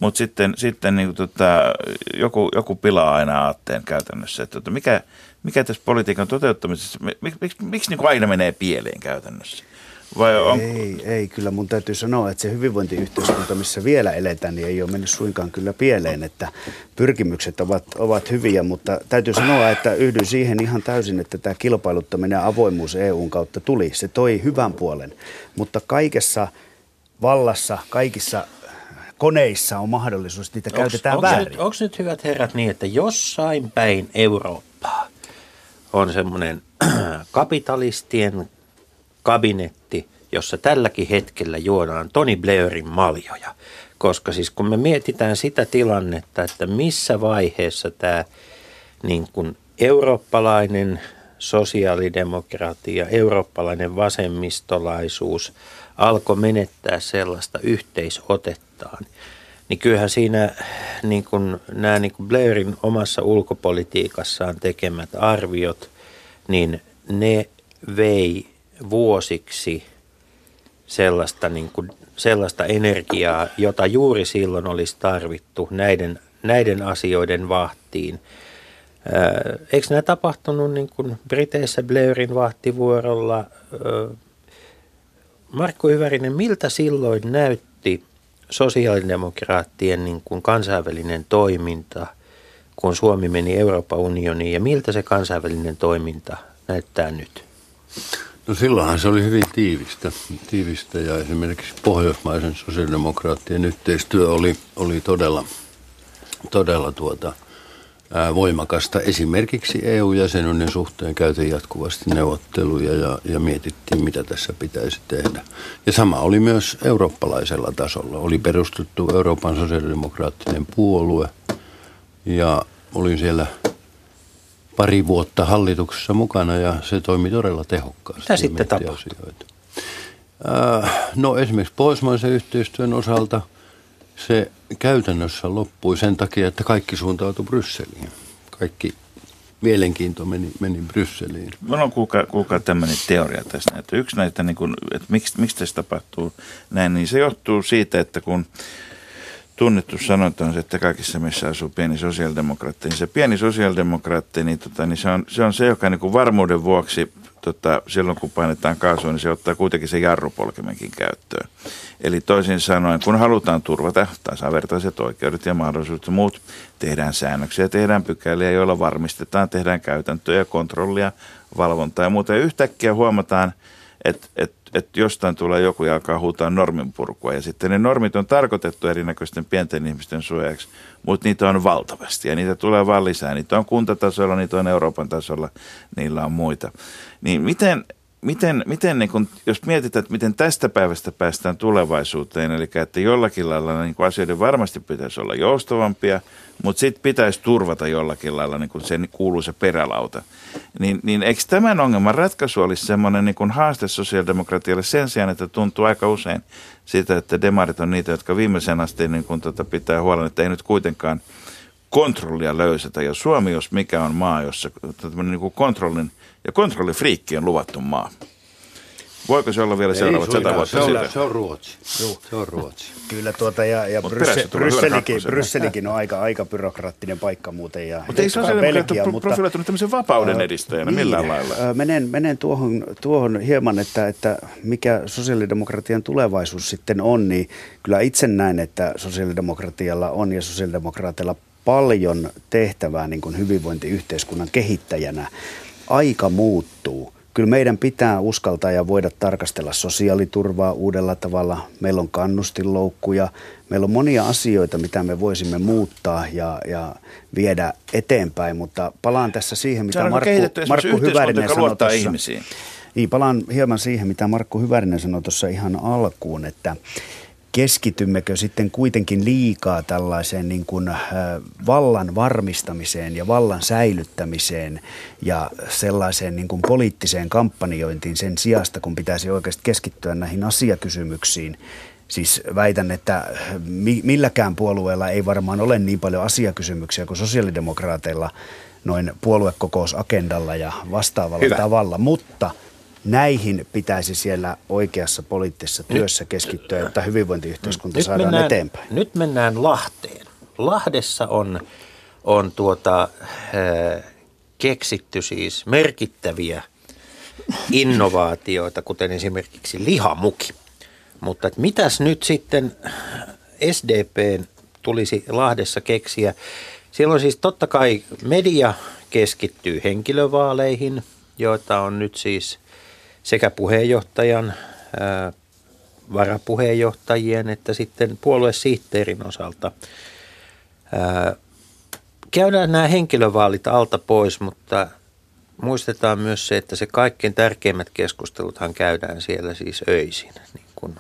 mutta sitten, sitten niin tota, joku, joku pilaa aina aatteen käytännössä, että tota, mikä, mikä tässä politiikan toteuttamisessa, miksi, miksi, miksi niin aina menee pieleen käytännössä? Vai on... Ei, ei, kyllä mun täytyy sanoa, että se hyvinvointiyhteiskunta, missä vielä eletään, niin ei ole mennyt suinkaan kyllä pieleen, että pyrkimykset ovat, ovat hyviä, mutta täytyy sanoa, että yhdyn siihen ihan täysin, että tämä kilpailuttaminen ja avoimuus EUn kautta tuli. Se toi hyvän puolen, mutta kaikessa vallassa, kaikissa koneissa on mahdollisuus, että niitä onks, käytetään onks väärin. onko nyt hyvät herrat niin, että jossain päin Eurooppaa on semmoinen kapitalistien kabinetti, jossa tälläkin hetkellä juodaan Tony Blairin maljoja. Koska siis kun me mietitään sitä tilannetta, että missä vaiheessa tämä niin kuin eurooppalainen sosiaalidemokratia, eurooppalainen vasemmistolaisuus alkoi menettää sellaista yhteisotettaan, niin kyllähän siinä niin kuin, nämä niin kuin Blairin omassa ulkopolitiikassaan tekemät arviot, niin ne vei vuosiksi sellaista, niin kuin, sellaista energiaa, jota juuri silloin olisi tarvittu näiden, näiden asioiden vahtiin. Eikö nämä tapahtunut niin kuin Briteissä Blairin vahtivuorolla? Markku Hyvärinen, miltä silloin näytti sosiaalidemokraattien niin kuin kansainvälinen toiminta, kun Suomi meni Euroopan unioniin, ja miltä se kansainvälinen toiminta näyttää nyt? No silloinhan se oli hyvin tiivistä, tiivistä ja esimerkiksi pohjoismaisen sosiaalidemokraattien yhteistyö oli, oli todella, todella tuota, ää, voimakasta. Esimerkiksi EU-jäsenyyden suhteen käytiin jatkuvasti neuvotteluja ja, ja mietittiin, mitä tässä pitäisi tehdä. Ja sama oli myös eurooppalaisella tasolla. Oli perustettu Euroopan sosiaalidemokraattinen puolue ja olin siellä – pari vuotta hallituksessa mukana ja se toimi todella tehokkaasti. Mitä sitten tapahtui? Äh, no esimerkiksi pohjoismaisen yhteistyön osalta se käytännössä loppui sen takia, että kaikki suuntautui Brysseliin. Kaikki mielenkiinto meni, meni Brysseliin. Minulla on kuulkaa, kuulkaa tämmöinen teoria tästä, että yksi näitä, niin kuin, että miksi, miksi tässä tapahtuu näin, niin se johtuu siitä, että kun tunnettu sanonta on se, että kaikissa missä asuu pieni sosiaalidemokraatti, niin se pieni sosiaalidemokraatti, niin, tota, niin se, on, se on se, joka niin kuin varmuuden vuoksi tota, silloin kun painetaan kaasua, niin se ottaa kuitenkin se jarrupolkimenkin käyttöön. Eli toisin sanoen, kun halutaan turvata tasavertaiset oikeudet ja mahdollisuudet ja muut, tehdään säännöksiä, tehdään pykäliä, joilla varmistetaan, tehdään käytäntöjä, kontrollia, valvontaa ja muuta. Ja yhtäkkiä huomataan, että, että että jostain tulee joku ja alkaa huutaa norminpurkua. Ja sitten ne normit on tarkoitettu erinäköisten pienten ihmisten suojaksi, mutta niitä on valtavasti ja niitä tulee vaan lisää. Niitä on kuntatasolla, niitä on Euroopan tasolla, niillä on muita. Niin miten, miten, miten niin kun, jos mietitään, että miten tästä päivästä päästään tulevaisuuteen, eli että jollakin lailla niin asioiden varmasti pitäisi olla joustavampia, mutta sitten pitäisi turvata jollakin lailla niin kuin se kuuluisa perälauta. Niin, niin eikö tämän ongelman ratkaisu olisi semmoinen niin haaste sosiaalidemokratialle sen sijaan, että tuntuu aika usein sitä, että demarit on niitä, jotka viimeisen asti niin kuin tota pitää huolen, että ei nyt kuitenkaan kontrollia löysätä. Ja Suomi, jos mikä on maa, jossa niin kuin kontrollin ja kontrollifriikki on luvattu maa. Voiko se olla vielä seuraavat sata vuotta se on, se on Ruotsi. Joo. Se on Ruotsi. Kyllä tuota, ja, ja Bryssel, Brysselikin, Brysselikin on aika, aika byrokraattinen paikka muuten. Ja, mutta ei se ole Belgia, mutta, profiloitunut tämmöisen vapauden edistäjänä niin, millään lailla. Menen, menen tuohon, tuohon hieman, että, että mikä sosiaalidemokratian tulevaisuus sitten on, niin kyllä itse näen, että sosiaalidemokratialla on ja sosiaalidemokraateilla paljon tehtävää niin kuin hyvinvointiyhteiskunnan kehittäjänä. Aika muuttuu kyllä meidän pitää uskaltaa ja voida tarkastella sosiaaliturvaa uudella tavalla. Meillä on kannustinloukkuja, meillä on monia asioita, mitä me voisimme muuttaa ja, ja viedä eteenpäin, mutta palaan tässä siihen, mitä Markku, Markku Hyvärinen sanoi tuossa. Ihmisiin. Niin, palaan hieman siihen, mitä Markku Hyvärinen sanoi tuossa ihan alkuun, että keskitymmekö sitten kuitenkin liikaa tällaiseen niin kuin, äh, vallan varmistamiseen ja vallan säilyttämiseen ja sellaiseen niin kuin poliittiseen kampanjointiin sen sijasta, kun pitäisi oikeasti keskittyä näihin asiakysymyksiin. Siis väitän, että milläkään puolueella ei varmaan ole niin paljon asiakysymyksiä kuin sosiaalidemokraateilla noin puoluekokousagendalla ja vastaavalla Hyvä. tavalla, mutta – näihin pitäisi siellä oikeassa poliittisessa työssä keskittyä, jotta hyvinvointiyhteiskunta nyt saadaan mennään, eteenpäin. Nyt mennään Lahteen. Lahdessa on, on tuota, äh, keksitty siis merkittäviä innovaatioita, kuten esimerkiksi lihamuki. Mutta että mitäs nyt sitten SDP tulisi Lahdessa keksiä? Siellä on siis totta kai media keskittyy henkilövaaleihin, joita on nyt siis sekä puheenjohtajan, varapuheenjohtajien että sitten puoluesihteerin osalta. Ää, käydään nämä henkilövaalit alta pois, mutta muistetaan myös se, että se kaikkein tärkeimmät keskusteluthan käydään siellä siis öisin, niin kuin,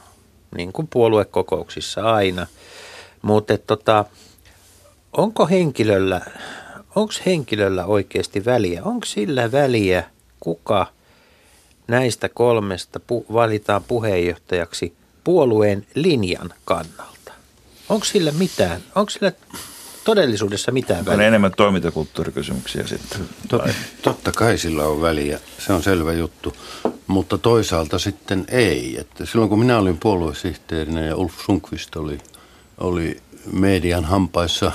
niin kuin puoluekokouksissa aina. Mutta tota, onko henkilöllä, onko henkilöllä oikeasti väliä? Onko sillä väliä, kuka – näistä kolmesta pu- valitaan puheenjohtajaksi puolueen linjan kannalta. Onko sillä mitään, onko sillä todellisuudessa mitään väliä? On enemmän toimintakulttuurikysymyksiä sitten. Tot, totta kai sillä on väliä, se on selvä juttu, mutta toisaalta sitten ei. Että silloin kun minä olin puoluesihteerinä ja Ulf Sunkvist oli, oli median hampaissa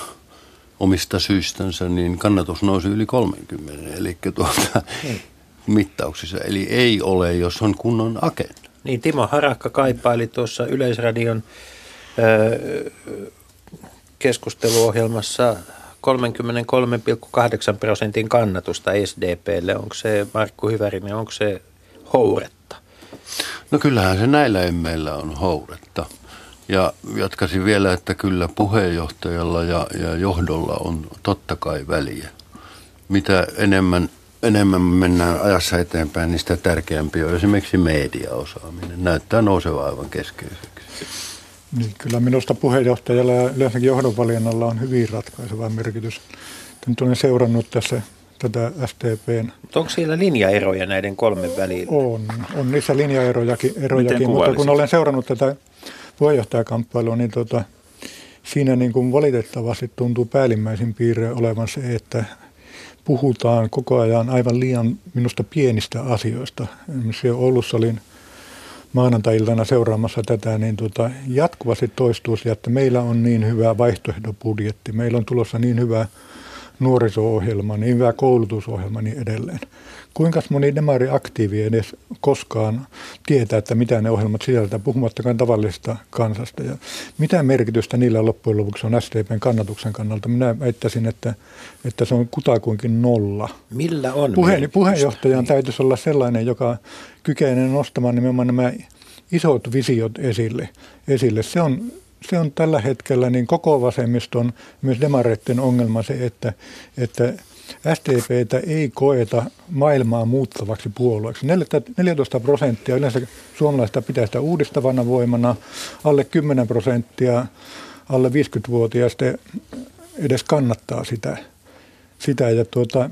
omista syystänsä, niin kannatus nousi yli 30. Eli tuota, mittauksissa. Eli ei ole, jos on kunnon agenda. Niin, Timo Harakka kaipaili tuossa Yleisradion ö, keskusteluohjelmassa 33,8 prosentin kannatusta SDPlle. Onko se Markku Hyvärinen, onko se houretta? No kyllähän se näillä emmeillä on houretta. Ja jatkaisin vielä, että kyllä puheenjohtajalla ja, ja johdolla on totta kai väliä. Mitä enemmän enemmän mennään ajassa eteenpäin, niin sitä tärkeämpi on esimerkiksi mediaosaaminen. Näyttää nouseva aivan keskeiseksi. Niin, kyllä minusta puheenjohtajalla ja yleensäkin johdonvalinnalla on hyvin ratkaiseva merkitys. Nyt olen seurannut tässä tätä STPn Mutta onko siellä linjaeroja näiden kolmen välillä? On, on niissä linjaerojakin, erojakin, mutta kun olen seurannut tätä puheenjohtajakamppailua, niin tota, siinä niin kuin valitettavasti tuntuu päällimmäisin piirre olevan se, että puhutaan koko ajan aivan liian minusta pienistä asioista. Esimerkiksi Oulussa olin maanantai-iltana seuraamassa tätä, niin tota, jatkuvasti toistuu se, että meillä on niin hyvä vaihtoehdobudjetti, meillä on tulossa niin hyvä nuoriso-ohjelma, niin hyvä koulutusohjelma niin edelleen. Kuinka moni demari aktiivi edes koskaan tietää, että mitä ne ohjelmat sisältää, puhumattakaan tavallisesta kansasta. Ja mitä merkitystä niillä loppujen lopuksi on SDPn kannatuksen kannalta? Minä väittäisin, että, että se on kutakuinkin nolla. Millä on Puheen, Puheenjohtajan niin. täytyisi olla sellainen, joka kykenee nostamaan nimenomaan nämä isot visiot esille. esille. Se on se on tällä hetkellä niin koko vasemmiston, myös demareiden ongelma se, että, että SDPtä ei koeta maailmaa muuttavaksi puolueeksi. 14 prosenttia yleensä suomalaista pitää sitä uudistavana voimana, alle 10 prosenttia alle 50-vuotiaista edes kannattaa sitä. sitä ja tuota,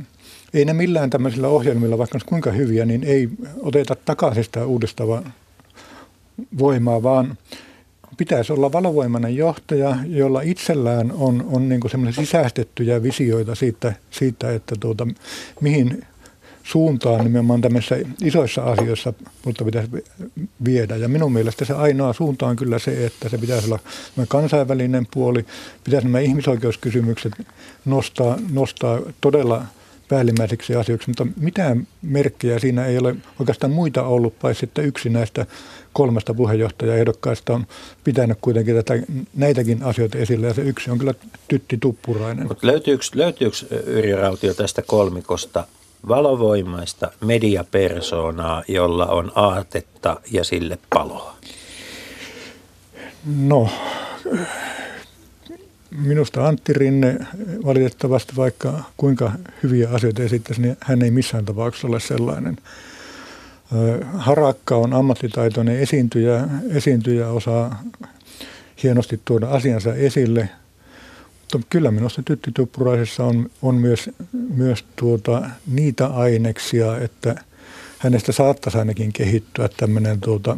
ei ne millään tämmöisillä ohjelmilla, vaikka kuinka hyviä, niin ei oteta takaisin sitä uudistavaa voimaa, vaan pitäisi olla valovoimainen johtaja, jolla itsellään on, on niin sisäistettyjä visioita siitä, siitä että tuota, mihin suuntaan nimenomaan tämmöisissä isoissa asioissa mutta pitäisi viedä. Ja minun mielestä se ainoa suunta on kyllä se, että se pitäisi olla kansainvälinen puoli, pitäisi nämä ihmisoikeuskysymykset nostaa, nostaa todella päällimmäiseksi asioiksi, mutta mitään merkkejä siinä ei ole oikeastaan muita ollut, paitsi sitten yksi näistä kolmesta puheenjohtajaehdokkaista on pitänyt kuitenkin tätä, näitäkin asioita esillä ja se yksi on kyllä Tytti Tuppurainen. Mutta löytyykö, löytyykö Yrjö Rautio tästä kolmikosta valovoimaista mediapersoonaa, jolla on aatetta ja sille paloa? No, minusta Antti Rinne valitettavasti, vaikka kuinka hyviä asioita esittäisi, niin hän ei missään tapauksessa ole sellainen. Harakka on ammattitaitoinen esiintyjä, esiintyjä osaa hienosti tuoda asiansa esille. Mutta kyllä minusta Tytti Tuppuraisessa on, on myös, myös tuota, niitä aineksia, että hänestä saattaisi ainakin kehittyä tämmöinen tuota,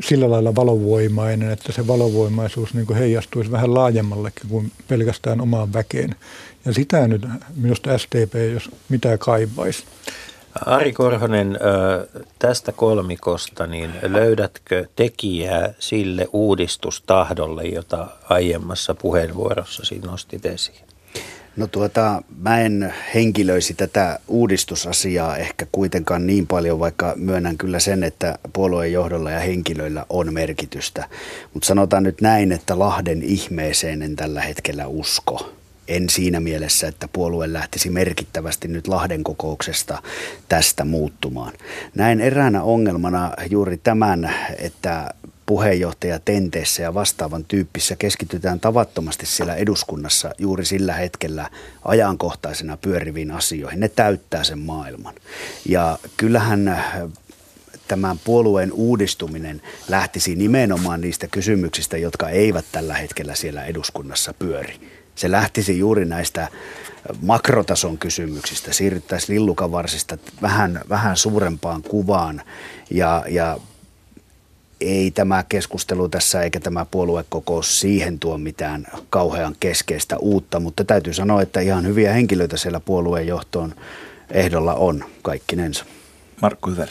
sillä lailla valovoimainen, että se valovoimaisuus niin kuin heijastuisi vähän laajemmallekin kuin pelkästään omaan väkeen. Ja sitä nyt minusta SDP, jos mitä kaivaisi. Ari Korhonen, tästä kolmikosta, niin löydätkö tekijää sille uudistustahdolle, jota aiemmassa puheenvuorossasi nostit esiin? No tuota, mä en henkilöisi tätä uudistusasiaa ehkä kuitenkaan niin paljon, vaikka myönnän kyllä sen, että puolueen johdolla ja henkilöillä on merkitystä. Mutta sanotaan nyt näin, että Lahden ihmeeseen en tällä hetkellä usko. En siinä mielessä, että puolue lähtisi merkittävästi nyt Lahden kokouksesta tästä muuttumaan. Näin eräänä ongelmana juuri tämän, että puheenjohtaja tenteessä ja vastaavan tyyppissä keskitytään tavattomasti siellä eduskunnassa juuri sillä hetkellä ajankohtaisena pyöriviin asioihin. Ne täyttää sen maailman. Ja kyllähän äh, tämän puolueen uudistuminen lähtisi nimenomaan niistä kysymyksistä, jotka eivät tällä hetkellä siellä eduskunnassa pyöri. Se lähtisi juuri näistä äh, makrotason kysymyksistä, siirryttäisiin lillukavarsista vähän, vähän suurempaan kuvaan ja, ja ei tämä keskustelu tässä eikä tämä puoluekokous siihen tuo mitään kauhean keskeistä uutta, mutta täytyy sanoa, että ihan hyviä henkilöitä siellä puolueen johtoon ehdolla on kaikkinensa. Markku Hyvär.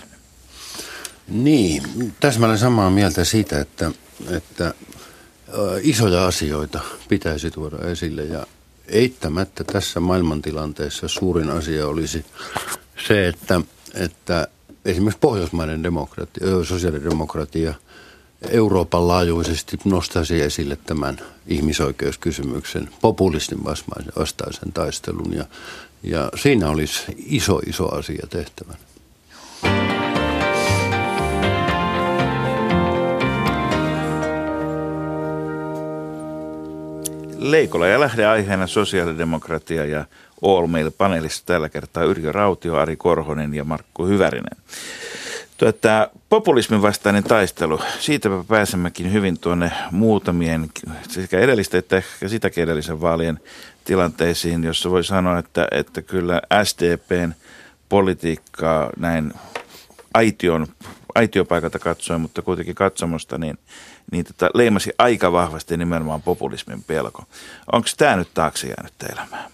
Niin, täsmälleen samaa mieltä siitä, että, että isoja asioita pitäisi tuoda esille ja eittämättä tässä maailmantilanteessa suurin asia olisi se, että, että esimerkiksi pohjoismainen demokratia, sosiaalidemokratia Euroopan laajuisesti nostaisi esille tämän ihmisoikeuskysymyksen, populistin vastaisen taistelun ja, ja siinä olisi iso, iso asia tehtävän. Leikola ja lähdeaiheena sosiaalidemokratia ja All Mail-paneelissa tällä kertaa Yrjö Rautio, Ari Korhonen ja Markku Hyvärinen. Tuota, populismin vastainen taistelu, siitä pääsemmekin hyvin tuonne muutamien sekä edellistä että ehkä sitäkin edellisen vaalien tilanteisiin, jossa voi sanoa, että, että kyllä SDPn politiikkaa näin aition, aitiopaikalta katsoen, mutta kuitenkin katsomusta, niin, niin tota, leimasi aika vahvasti nimenomaan populismin pelko. Onko tämä nyt taakse jäänyt elämään?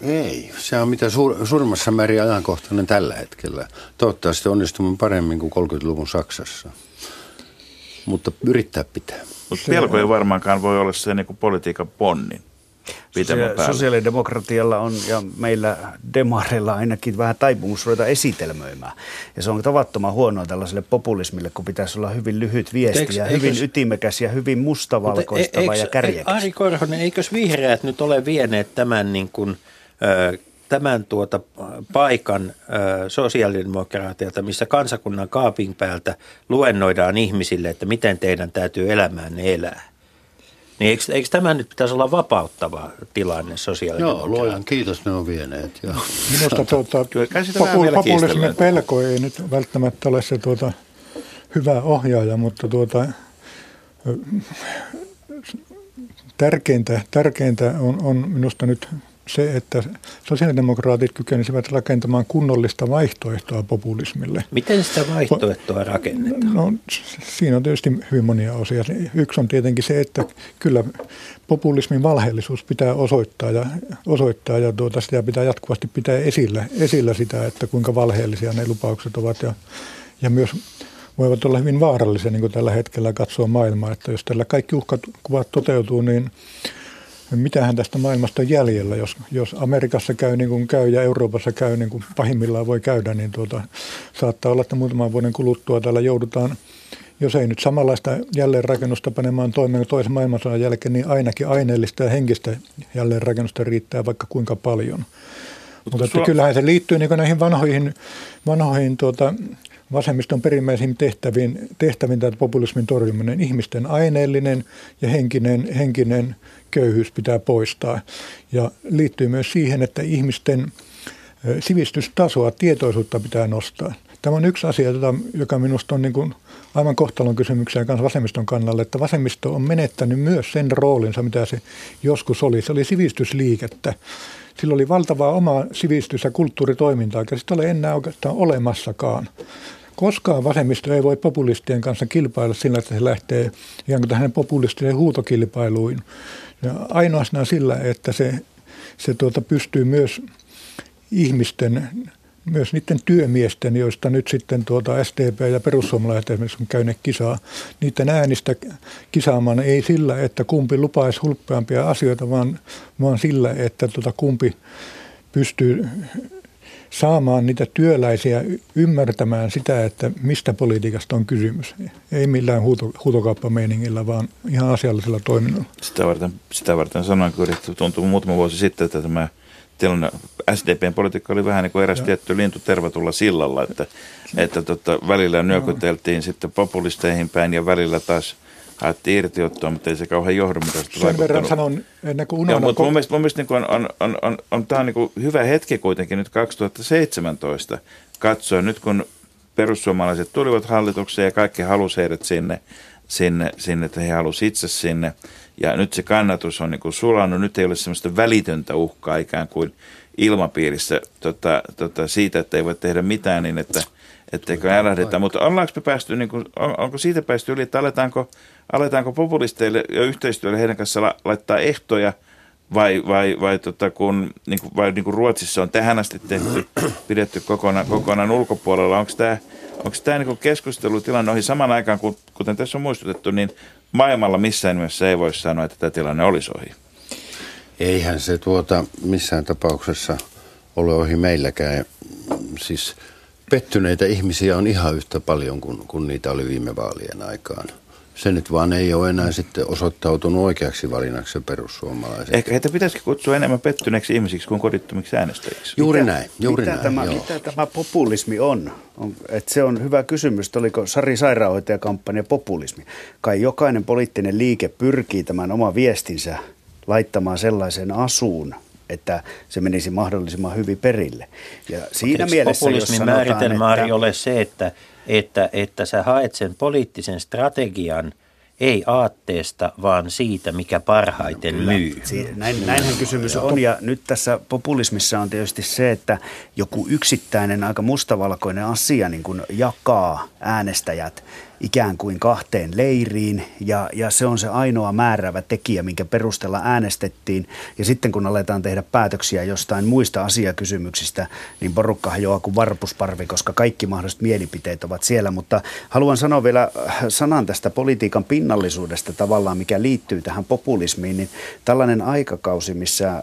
Ei, se on mitä suur, suurimmassa määrin ajankohtainen tällä hetkellä. Toivottavasti onnistumme paremmin kuin 30-luvun Saksassa. Mutta yrittää pitää. Mutta pelko ei varmaankaan voi olla se niin kuin politiikan ponnin. Sosia- sosiaalidemokratialla on ja meillä demareilla ainakin vähän taipumus ruveta esitelmöimään. Ja se on tavattoman huonoa tällaiselle populismille, kun pitäisi olla hyvin lyhyt viesti eikö, ja hyvin eikös, ytimekäs ja hyvin mustavalkoistava e, ja kärjekäs. Ari Korhonen, eikös vihreät nyt ole vieneet tämän niin kuin, ö, tämän tuota paikan ö, sosiaalidemokraatilta, missä kansakunnan kaapin päältä luennoidaan ihmisille, että miten teidän täytyy elämäänne elää. Niin eikö, eikö tämä nyt pitäisi olla vapauttava tilanne sosiaalidemokraatia? Joo, luojan kiitos ne on vieneet. Joo. Minusta tuota, popu- populismin pelko ei nyt välttämättä ole se tuota, hyvä ohjaaja, mutta tuota, tärkeintä, tärkeintä on, on minusta nyt se, että sosiaalidemokraatit kykenisivät rakentamaan kunnollista vaihtoehtoa populismille. Miten sitä vaihtoehtoa rakennetaan? No, siinä on tietysti hyvin monia osia. Yksi on tietenkin se, että kyllä populismin valheellisuus pitää osoittaa ja, osoittaa ja tuota, sitä pitää jatkuvasti pitää esillä, esillä sitä, että kuinka valheellisia ne lupaukset ovat ja, ja myös voivat olla hyvin vaarallisia niin kuin tällä hetkellä katsoa maailmaa, että jos tällä kaikki uhkakuvat toteutuu, niin mitähän tästä maailmasta on jäljellä, jos, jos Amerikassa käy niin kuin käy ja Euroopassa käy niin kuin pahimmillaan voi käydä, niin tuota, saattaa olla, että muutaman vuoden kuluttua täällä joudutaan, jos ei nyt samanlaista jälleenrakennusta panemaan toimeen toisen maailmansodan jälkeen, niin ainakin aineellista ja henkistä jälleenrakennusta riittää vaikka kuinka paljon. Mutta, Mutta että kyllähän se liittyy niin näihin vanhoihin, vanhoihin tuota, vasemmiston perimmäisiin tehtäviin, tehtäviin tämä populismin torjuminen. Ihmisten aineellinen ja henkinen, henkinen köyhyys pitää poistaa. Ja liittyy myös siihen, että ihmisten sivistystasoa, tietoisuutta pitää nostaa. Tämä on yksi asia, joka minusta on niin kuin aivan kohtalon kysymyksiä kanssa vasemmiston kannalla, että vasemmisto on menettänyt myös sen roolinsa, mitä se joskus oli. Se oli sivistysliikettä. Sillä oli valtavaa omaa sivistys- ja kulttuuritoimintaa, eikä sitä ole enää oikeastaan olemassakaan. Koskaan vasemmisto ei voi populistien kanssa kilpailla sillä, että se lähtee ihan kuin tähän populistien huutokilpailuihin. Ja ainoastaan sillä, että se, se tuota pystyy myös ihmisten, myös niiden työmiesten, joista nyt sitten tuota SDP ja perussuomalaiset esimerkiksi on käyneet kisaa, niiden äänistä kisaamaan ei sillä, että kumpi lupaisi hulppeampia asioita, vaan, vaan sillä, että tuota kumpi pystyy saamaan niitä työläisiä ymmärtämään sitä, että mistä politiikasta on kysymys. Ei millään huuto, huutokauppameiningillä, vaan ihan asiallisella toiminnalla. Sitä varten, sitä varten sanoin, kun tuntuu muutama vuosi sitten, että tämä tilanne, SDPn politiikka oli vähän niin kuin eräs ja. tietty lintu tervetulla sillalla, että, että tota, välillä nyökyteltiin no. sitten populisteihin päin ja välillä taas – haettiin irtiottoa, mutta ei se kauhean johdonmukaisesti Sen verran sanon, ennen kuin unohdan. mutta mun mielestä, mun mielestä niin on, on, on, on, on tämä niin hyvä hetki kuitenkin nyt 2017 katsoa, nyt kun perussuomalaiset tulivat hallitukseen ja kaikki halusi heidät sinne, sinne, sinne että he halusivat itse sinne. Ja nyt se kannatus on niin kuin sulannut, nyt ei ole sellaista välitöntä uhkaa ikään kuin ilmapiirissä tota, tota, siitä, että ei voi tehdä mitään niin, että etteikö älähdetä. Mutta ollaanko me päästy, niin kuin, on, onko siitä päästy yli, että aletaanko, aletaanko populisteille ja yhteistyölle heidän kanssa la, laittaa ehtoja vai, vai, vai, tota, kun, niin kuin, vai niin kuin Ruotsissa on tähän asti tehty, pidetty kokonaan, kokonaan ulkopuolella. Onko tämä onko tämä niin keskustelutilanne ohi saman aikaan, kun, kuten tässä on muistutettu, niin maailmalla missään nimessä ei voi sanoa, että tämä tilanne olisi ohi? Eihän se tuota missään tapauksessa ole ohi meilläkään. Siis pettyneitä ihmisiä on ihan yhtä paljon kuin, kuin niitä oli viime vaalien aikaan. Se nyt vaan ei ole enää sitten osoittautunut oikeaksi valinnaksi perussuomalaiset. Ehkä heitä pitäisikin kutsua enemmän pettyneeksi ihmisiksi kuin kodittomiksi äänestäjiksi. Juuri mitä, näin, juuri mitä näin. Tämä, joo. Mitä tämä populismi on? on että se on hyvä kysymys. Oliko Sari Sairaanhoitajakampanja populismi? Kai jokainen poliittinen liike pyrkii tämän oma viestinsä laittamaan sellaiseen asuun, että se menisi mahdollisimman hyvin perille. Ja siinä Eikö mielessä, populismin jos määritelmä että... ole se, että, että, että sä haet sen poliittisen strategian ei aatteesta, vaan siitä, mikä parhaiten myy. Si- näin, näinhän kysymys on. Ja nyt tässä populismissa on tietysti se, että joku yksittäinen aika mustavalkoinen asia niin kuin jakaa äänestäjät ikään kuin kahteen leiriin ja, ja se on se ainoa määräävä tekijä, minkä perusteella äänestettiin. Ja sitten kun aletaan tehdä päätöksiä jostain muista asiakysymyksistä, niin porukka hajoaa kuin varpusparvi, koska kaikki mahdolliset mielipiteet ovat siellä. Mutta haluan sanoa vielä sanan tästä politiikan pinnallisuudesta tavallaan, mikä liittyy tähän populismiin, niin tällainen aikakausi, missä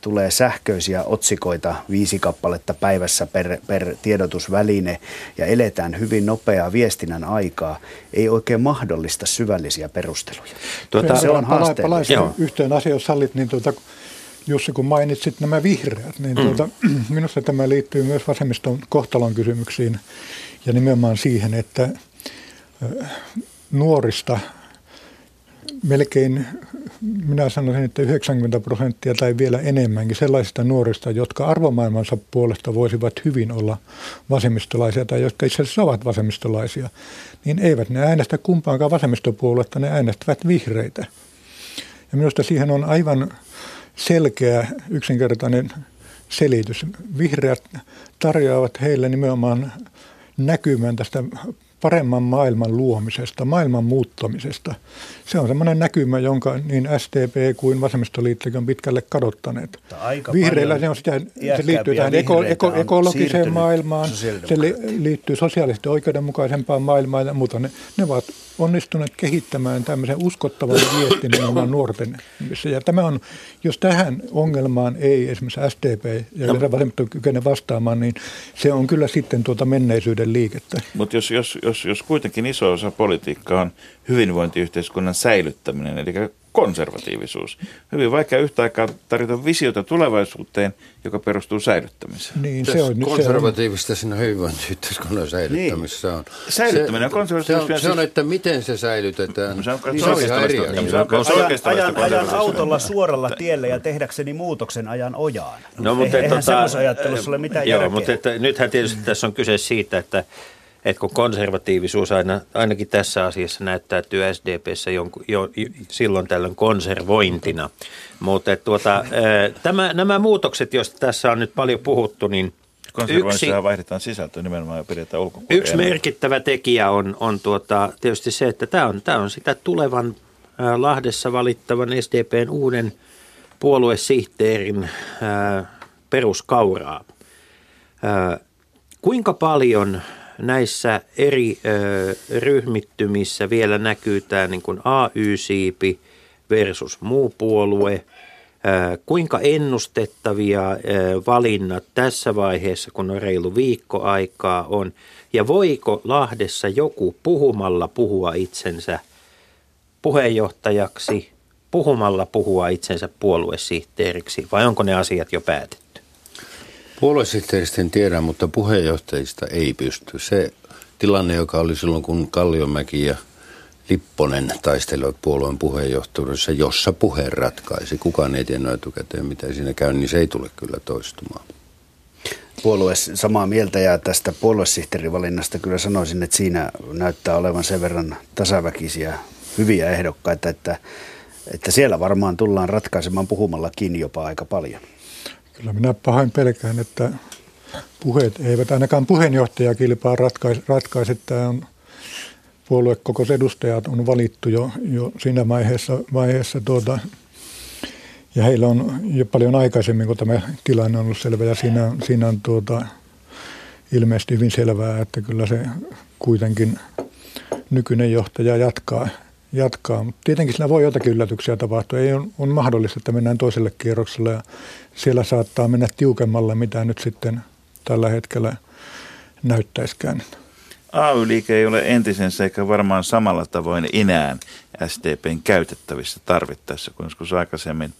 tulee sähköisiä otsikoita viisi kappaletta päivässä per, per tiedotusväline ja eletään hyvin nopeaa viestinnän aikaa, ei oikein mahdollista syvällisiä perusteluja. Tuota, se on haaste. Palaisin yhteen asiaan, jos sallit, niin tuota, Jussi, kun mainitsit nämä vihreät, niin mm. tuota, minusta tämä liittyy myös vasemmiston kohtalon kysymyksiin ja nimenomaan siihen, että nuorista melkein, minä sanoisin, että 90 prosenttia tai vielä enemmänkin sellaisista nuorista, jotka arvomaailmansa puolesta voisivat hyvin olla vasemmistolaisia tai jotka itse asiassa ovat vasemmistolaisia, niin eivät ne äänestä kumpaankaan vasemmistopuolesta, ne äänestävät vihreitä. Ja minusta siihen on aivan selkeä, yksinkertainen selitys. Vihreät tarjoavat heille nimenomaan näkymän tästä paremman maailman luomisesta, maailman muuttamisesta. Se on semmoinen näkymä, jonka niin STP kuin vasemmistoliittokin on pitkälle kadottaneet. Vihreillä se, on sitä, se liittyy tähän eko, eko, ekologiseen maailmaan, se li, liittyy sosiaalisesti oikeudenmukaisempaan maailmaan ja muuta. Ne, ne ovat onnistuneet kehittämään tämmöisen uskottavan viestin nimenomaan nuorten. Ja tämä on, jos tähän ongelmaan ei esimerkiksi SDP ja no. vasemmisto kykene vastaamaan, niin se on kyllä sitten tuota menneisyyden liikettä. Mutta jos, jos, jos, jos kuitenkin iso osa politiikkaa on hyvinvointiyhteiskunnan säilyttäminen, eli konservatiivisuus. Hyvin vaikea yhtä aikaa tarjota visiota tulevaisuuteen, joka perustuu säilyttämiseen. Niin, se on, konservatiivista siinä hyvinvointiyhteiskunnan säilyttämisessä on. Säilyttäminen on konservatiivista. Se, se on, että miten se säilytetään. Se on, niin se on ihan eri ajan, ajan, ajan autolla suoralla tiellä ja tehdäkseni muutoksen ajan ojaan. No, mutta Eihän tota, semmoisessa ajattelussa ole mitään joo, järkeä. mutta että, nythän tietysti tässä on kyse siitä, että että kun konservatiivisuus aina, ainakin tässä asiassa näyttäytyy SDPssä jonkun, jo, silloin tällöin konservointina. Mutta tuota, tämä, nämä muutokset, joista tässä on nyt paljon puhuttu, niin yksi, vaihdetaan sisältöä nimenomaan ja pidetään ulkopuolella. Yksi merkittävä tekijä on, on tuota, tietysti se, että tämä on, tämä on sitä tulevan Lahdessa valittavan SDPn uuden puoluesihteerin peruskauraa. Kuinka paljon näissä eri ö, ryhmittymissä vielä näkyy tämä niin kuin AY-siipi versus muu puolue. Ö, kuinka ennustettavia ö, valinnat tässä vaiheessa, kun on reilu viikko aikaa on. Ja voiko Lahdessa joku puhumalla puhua itsensä puheenjohtajaksi, puhumalla puhua itsensä puoluesihteeriksi vai onko ne asiat jo päätetty? Puoluesihteeristä en tiedä, mutta puheenjohtajista ei pysty. Se tilanne, joka oli silloin, kun Kalliomäki ja Lipponen taistelivat puolueen puheenjohtajuudessa, jossa puhe ratkaisi. Kukaan ei tiennyt etukäteen, mitä siinä käy, niin se ei tule kyllä toistumaan. Puolue samaa mieltä ja tästä puoluesihteerivalinnasta kyllä sanoisin, että siinä näyttää olevan sen verran tasaväkisiä hyviä ehdokkaita, että, että siellä varmaan tullaan ratkaisemaan puhumallakin jopa aika paljon. Kyllä minä pahoin pelkään, että puheet eivät ainakaan puheenjohtajakilpaa ratkaise. ratkaise. Tämä on puoluekokous edustajat on valittu jo, jo siinä vaiheessa, vaiheessa tuota, ja heillä on jo paljon aikaisemmin, kun tämä tilanne on ollut selvä, ja siinä, siinä on tuota, ilmeisesti hyvin selvää, että kyllä se kuitenkin nykyinen johtaja jatkaa, jatkaa. Tietenkin sillä voi jotakin yllätyksiä tapahtua. Ei on, on mahdollista, että mennään toiselle kierrokselle ja siellä saattaa mennä tiukemmalle, mitä nyt sitten tällä hetkellä näyttäisikään. AY-liike ei ole entisensä eikä varmaan samalla tavoin enää SDPn käytettävissä tarvittaessa kuin joskus aikaisemmin.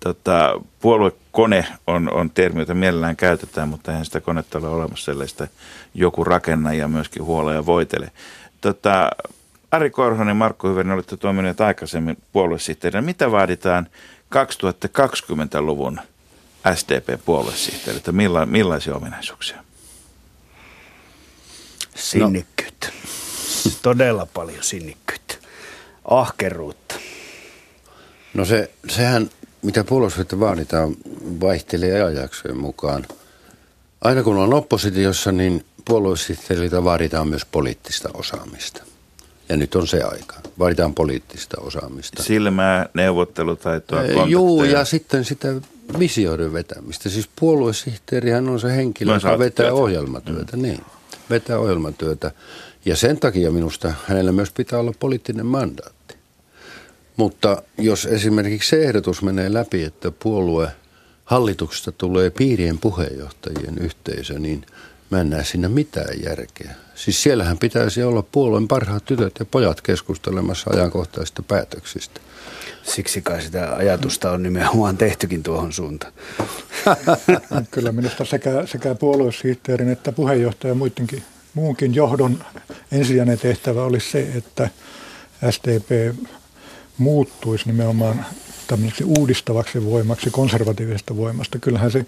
Tota, puoluekone on, on termi, jota mielellään käytetään, mutta eihän sitä konetta ole olemassa sellaista joku rakenna ja myöskin huola ja voitele. Tota, Ari Korhonen ja Markku Hyvärinen olette toimineet aikaisemmin puoluesihteerinä. Mitä vaaditaan 2020-luvun SDP-puoluesihteeriltä? Milla, millaisia ominaisuuksia? Sinnikkyyttä. No. Todella paljon sinnikkyyttä. ahkeruutta? No se, sehän, mitä puolustusta vaaditaan, vaihtelee ajanjaksojen mukaan. Aina kun on oppositiossa, niin puoluesihteeriltä vaaditaan myös poliittista osaamista. Ja nyt on se aika. Vaaditaan poliittista osaamista. Silmää, neuvottelutaitoa, kontakteja. Joo, ja sitten sitä visioiden vetämistä. Siis puoluesihteerihän on se henkilö, Myös joka vetää työtä. ohjelmatyötä. Mm. Niin, vetää ohjelmatyötä. Ja sen takia minusta hänellä myös pitää olla poliittinen mandaatti. Mutta jos esimerkiksi se ehdotus menee läpi, että puolue hallituksesta tulee piirien puheenjohtajien yhteisö, niin mä en näe siinä mitään järkeä. Siis siellähän pitäisi olla puolueen parhaat tytöt ja pojat keskustelemassa ajankohtaisista päätöksistä. Siksi kai sitä ajatusta on nimenomaan tehtykin tuohon suuntaan. Kyllä minusta sekä, sekä puoluesihteerin että puheenjohtajan muidenkin, muunkin johdon ensisijainen tehtävä olisi se, että SDP muuttuisi nimenomaan tämmöiseksi uudistavaksi voimaksi, konservatiivisesta voimasta. Kyllähän se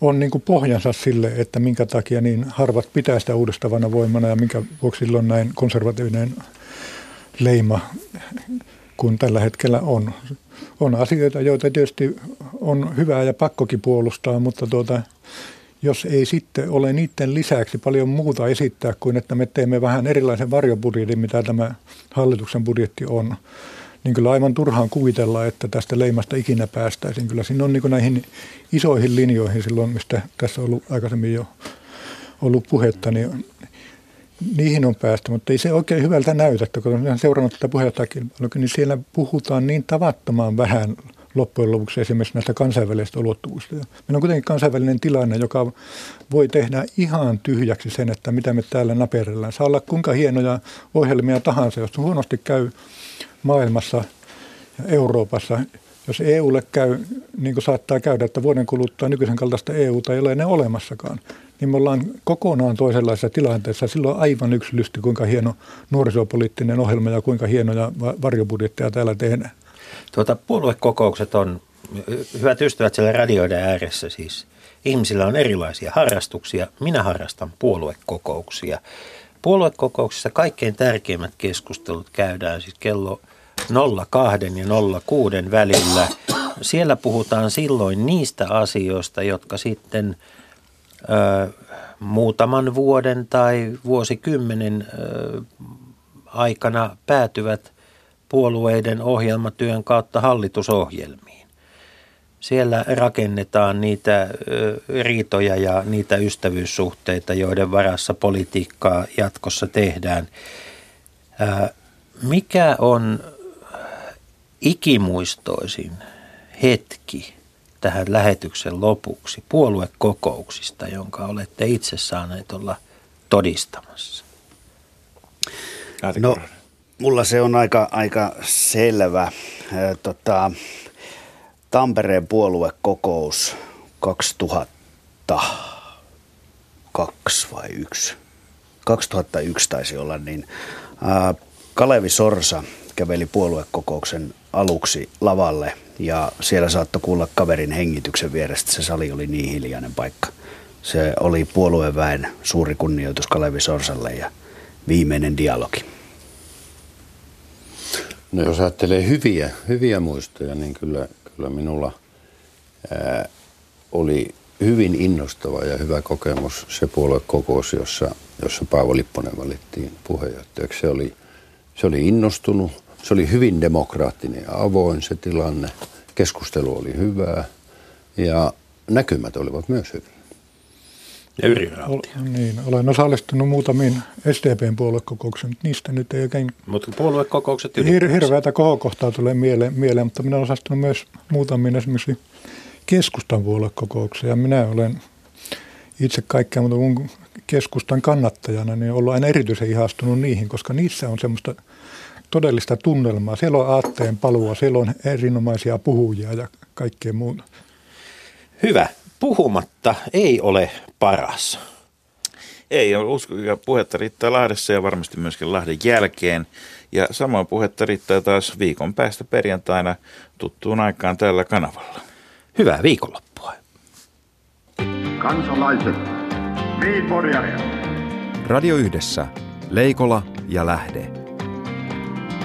on niin kuin pohjansa sille, että minkä takia niin harvat pitää sitä uudistavana voimana ja minkä vuoksi silloin näin konservatiivinen leima kuin tällä hetkellä on. On asioita, joita tietysti on hyvää ja pakkokin puolustaa, mutta tuota, jos ei sitten ole niiden lisäksi paljon muuta esittää kuin, että me teemme vähän erilaisen varjobudjetin, mitä tämä hallituksen budjetti on, niin kyllä aivan turhaan kuvitella, että tästä leimasta ikinä päästäisiin. Kyllä siinä on niin näihin isoihin linjoihin silloin, mistä tässä on ollut aikaisemmin jo ollut puhetta, niin niihin on päästä, mutta ei se oikein hyvältä näytä, kun olen seurannut tätä puheenjohtajakilpailua, niin siellä puhutaan niin tavattoman vähän loppujen lopuksi esimerkiksi näistä kansainvälisistä ulottuvuista. Meillä on kuitenkin kansainvälinen tilanne, joka voi tehdä ihan tyhjäksi sen, että mitä me täällä naperellaan. Saa olla kuinka hienoja ohjelmia tahansa, jos huonosti käy maailmassa ja Euroopassa. Jos EUlle käy, niin kuin saattaa käydä, että vuoden kuluttua nykyisen kaltaista EUta ei ole enää olemassakaan, niin me ollaan kokonaan toisenlaisessa tilanteessa. Silloin on aivan yksilösti, kuinka hieno nuorisopoliittinen ohjelma ja kuinka hienoja varjobudjetteja täällä tehdään. Tuota, puoluekokoukset on, hyvät ystävät siellä radioiden ääressä siis, ihmisillä on erilaisia harrastuksia. Minä harrastan puoluekokouksia. Puoluekokouksissa kaikkein tärkeimmät keskustelut käydään siis kello 02 ja 06 välillä. Siellä puhutaan silloin niistä asioista, jotka sitten ö, muutaman vuoden tai vuosikymmenen ö, aikana päätyvät puolueiden ohjelmatyön kautta hallitusohjelmiin. Siellä rakennetaan niitä ö, riitoja ja niitä ystävyyssuhteita, joiden varassa politiikkaa jatkossa tehdään. Ö, mikä on ikimuistoisin hetki tähän lähetyksen lopuksi puoluekokouksista, jonka olette itse saaneet olla todistamassa? No, mulla se on aika, aika selvä. Tota, Tampereen puoluekokous 2002 vai 1? 2001 taisi olla, niin Kalevi Sorsa käveli puoluekokouksen aluksi lavalle ja siellä saattoi kuulla kaverin hengityksen vierestä. Se sali oli niin hiljainen paikka. Se oli puolueväen suuri kunnioitus Kalevi Sorsalle ja viimeinen dialogi. No jos ajattelee hyviä, hyviä muistoja, niin kyllä, kyllä minulla ää, oli hyvin innostava ja hyvä kokemus se puoluekokous, jossa, jossa Paavo Lipponen valittiin puheenjohtajaksi. Se oli, se oli innostunut, se oli hyvin demokraattinen ja avoin se tilanne, keskustelu oli hyvää ja näkymät olivat myös hyviä. Ja niin, olen osallistunut muutamiin SDPn puoluekokouksiin, mutta niistä nyt ei oikein Mutta puoluekokoukset hir- hirveätä kohokohtaa tulee mieleen, mieleen, mutta minä olen osallistunut myös muutamiin esimerkiksi keskustan puoluekokouksiin. Ja minä olen itse kaikkea muuta kuin keskustan kannattajana, niin ollut aina erityisen ihastunut niihin, koska niissä on semmoista todellista tunnelmaa. Siellä on aatteen palua, siellä on erinomaisia puhujia ja kaikkea muuta. Hyvä. Puhumatta ei ole paras. Ei, usko, ja puhetta riittää Lahdessa ja varmasti myöskin Lahden jälkeen. Ja samoin puhetta riittää taas viikon päästä perjantaina tuttuun aikaan tällä kanavalla. Hyvää viikonloppua. Kansalaiset, Radio Yhdessä. Leikola ja Lähde.